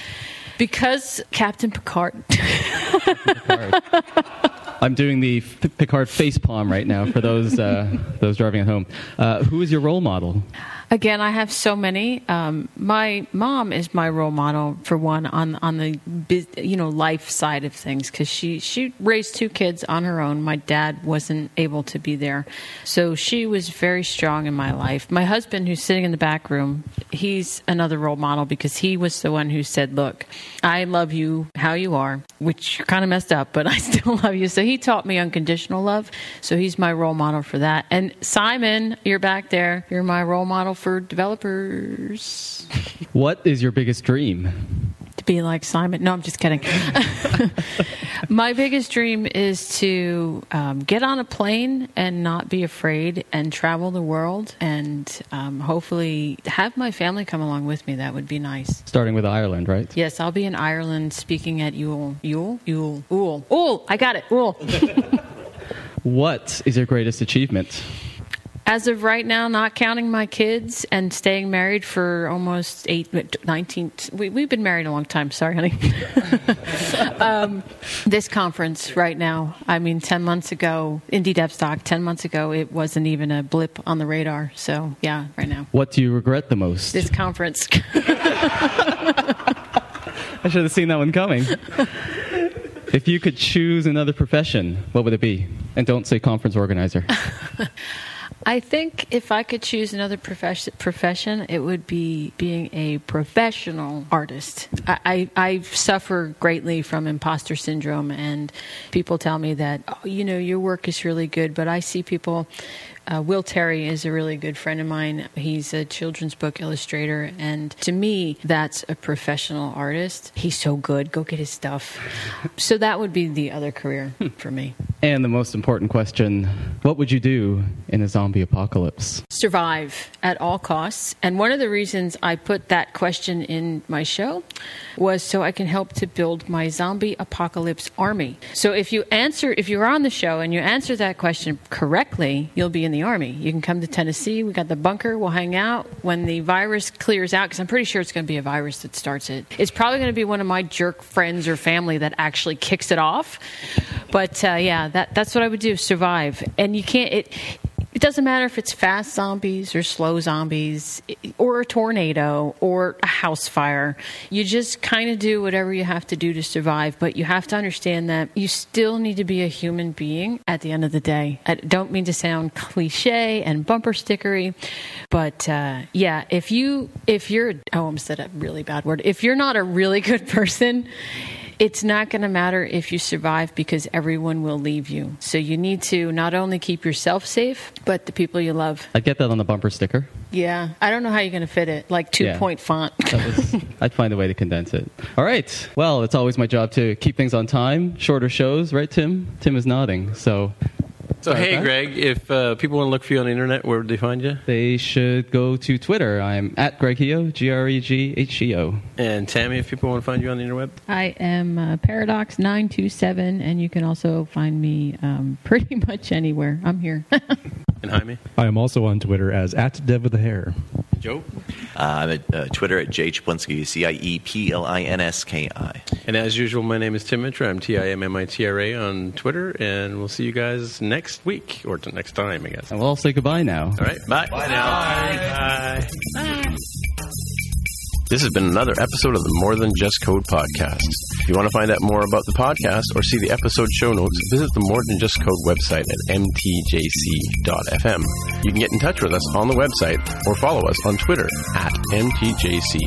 because Captain Picard. I'm doing the Picard face palm right now for those uh, those driving at home. Uh, who is your role model? Again, I have so many. Um, my mom is my role model for one on on the you know life side of things because she she raised two kids on her own. My dad wasn't able to be there, so she was very strong in my life. My husband, who's sitting in the back room, he's another role model because he was the one who said, "Look, I love you how you are," which kind of messed up, but I still love you. So he taught me unconditional love. So he's my role model for that. And Simon, you're back there. You're my role model for developers. What is your biggest dream? To be like Simon. No, I'm just kidding. My biggest dream is to um, get on a plane and not be afraid and travel the world and um, hopefully have my family come along with me. That would be nice. Starting with Ireland, right? Yes, I'll be in Ireland speaking at Úll. Úll? Úll. Úll. Úll. I got it. Úll. What is your greatest achievement? As of right now, not counting my kids and staying married for almost eight, 19, we, we've been married a long time. Sorry, honey. um, this conference right now, I mean, 10 months ago, Indie Devstock, 10 months ago, it wasn't even a blip on the radar. So, yeah, right now. What do you regret the most? This conference. I should have seen that one coming. if you could choose another profession, what would it be? And don't say conference organizer. I think if I could choose another profession, profession it would be being a professional artist. I, I, I suffer greatly from imposter syndrome, and people tell me that, oh, you know, your work is really good, but I see people. Uh, Will Terry is a really good friend of mine. He's a children's book illustrator, and to me, that's a professional artist. He's so good. Go get his stuff. So that would be the other career for me. And the most important question what would you do in a zombie apocalypse? survive at all costs. And one of the reasons I put that question in my show was so I can help to build my zombie apocalypse army. So if you answer, if you're on the show and you answer that question correctly, you'll be in the army. You can come to Tennessee. We got the bunker. We'll hang out when the virus clears out because I'm pretty sure it's going to be a virus that starts it. It's probably going to be one of my jerk friends or family that actually kicks it off. But uh, yeah, that that's what I would do. Survive, and you can't. It it doesn't matter if it's fast zombies or slow zombies or a tornado or a house fire. You just kind of do whatever you have to do to survive, but you have to understand that you still need to be a human being at the end of the day. I don't mean to sound cliche and bumper stickery, but uh, yeah, if you if you're oh, I'm said a really bad word. If you're not a really good person, it's not going to matter if you survive because everyone will leave you. So you need to not only keep yourself safe, but the people you love. I'd get that on the bumper sticker. Yeah, I don't know how you're going to fit it, like two Yeah. point font. That was, I'd find a way to condense it. All right. Well, it's always my job to keep things on time, shorter shows, right, Tim? Tim is nodding. So, So, Sorry, hey, Pat? Greg, if uh, people want to look for you on the internet, where would they find you? They should go to Twitter. I'm at Greg Heo, G R E G H E O. And Tammy, if people want to find you on the interweb? I am uh, Paradox927, and you can also find me um, pretty much anywhere. I'm here. And Jaime? I am also on Twitter as at Dev with the Hair. Joe? Uh, I'm at uh, Twitter at J Cieplinski, C I E P L I N S K I. And as usual, my name is Tim Mitra. I'm T I M M I T R A on Twitter, and we'll see you guys next week, or t- next time, I guess. And we'll all say goodbye now. All right, bye. Bye now. Bye. This has been another episode of the More Than Just Code podcast. If you want to find out more about the podcast or see the episode show notes, visit the More Than Just Code website at mtjc.fm. You can get in touch with us on the website or follow us on Twitter at mtjc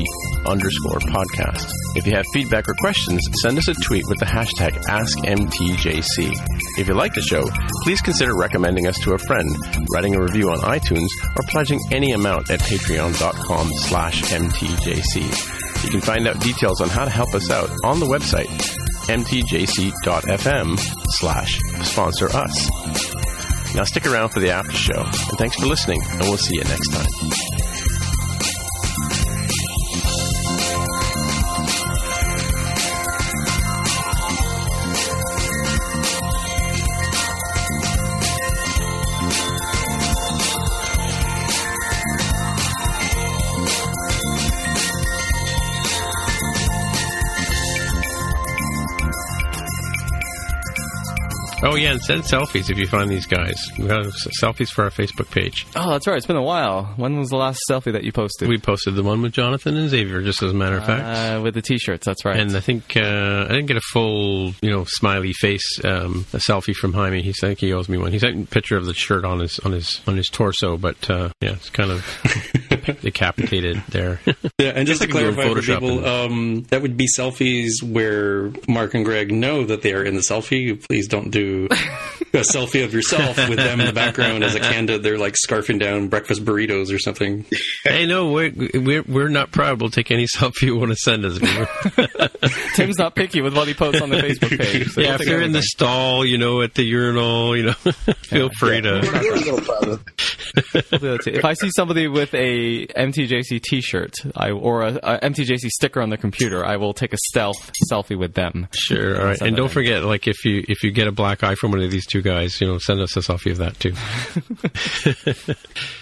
underscore podcast. If you have feedback or questions, send us a tweet with the hashtag AskMTJC. If you like the show, please consider recommending us to a friend, writing a review on iTunes, or pledging any amount at patreon.com slash mtjc. You can find out details on how to help us out on the website mtjc.fm slash sponsor us. Now stick around for the after show, and thanks for listening, and we'll see you next time. Oh yeah, and send selfies if you find these guys. We have selfies for our Facebook page. Oh, that's right. It's been a while. When was the last selfie that you posted? We posted the one with Jonathan and Xavier, just as a matter of fact. Uh, with the t-shirts, that's right. And I think uh, I didn't get a full, you know, smiley face um, a selfie from Jaime. He think he owes me one. He sent a picture of the shirt on his on his on his torso, but uh, yeah, it's kind of decapitated there. Yeah, and just to Guess I can do clarify for people, um, that would be selfies where Mark and Greg know that they are in the selfie. Please don't do a selfie of yourself with them in the background as a candid. They're like scarfing down breakfast burritos or something. hey, no, we're, we're we're not proud. We'll take any selfie you want to send us. Tim's not picky with what he posts on the Facebook page. so yeah, if take you're in the stall, you know, at the urinal, you know, feel free to. We'll do that too. If I see somebody with a MTJC T-shirt, I or a, a MTJC sticker on their computer, I will take a stealth selfie with them. Sure, all right, and don't in. forget, like if you if you get a black eye from one of these two guys, you know, send us a selfie of that too.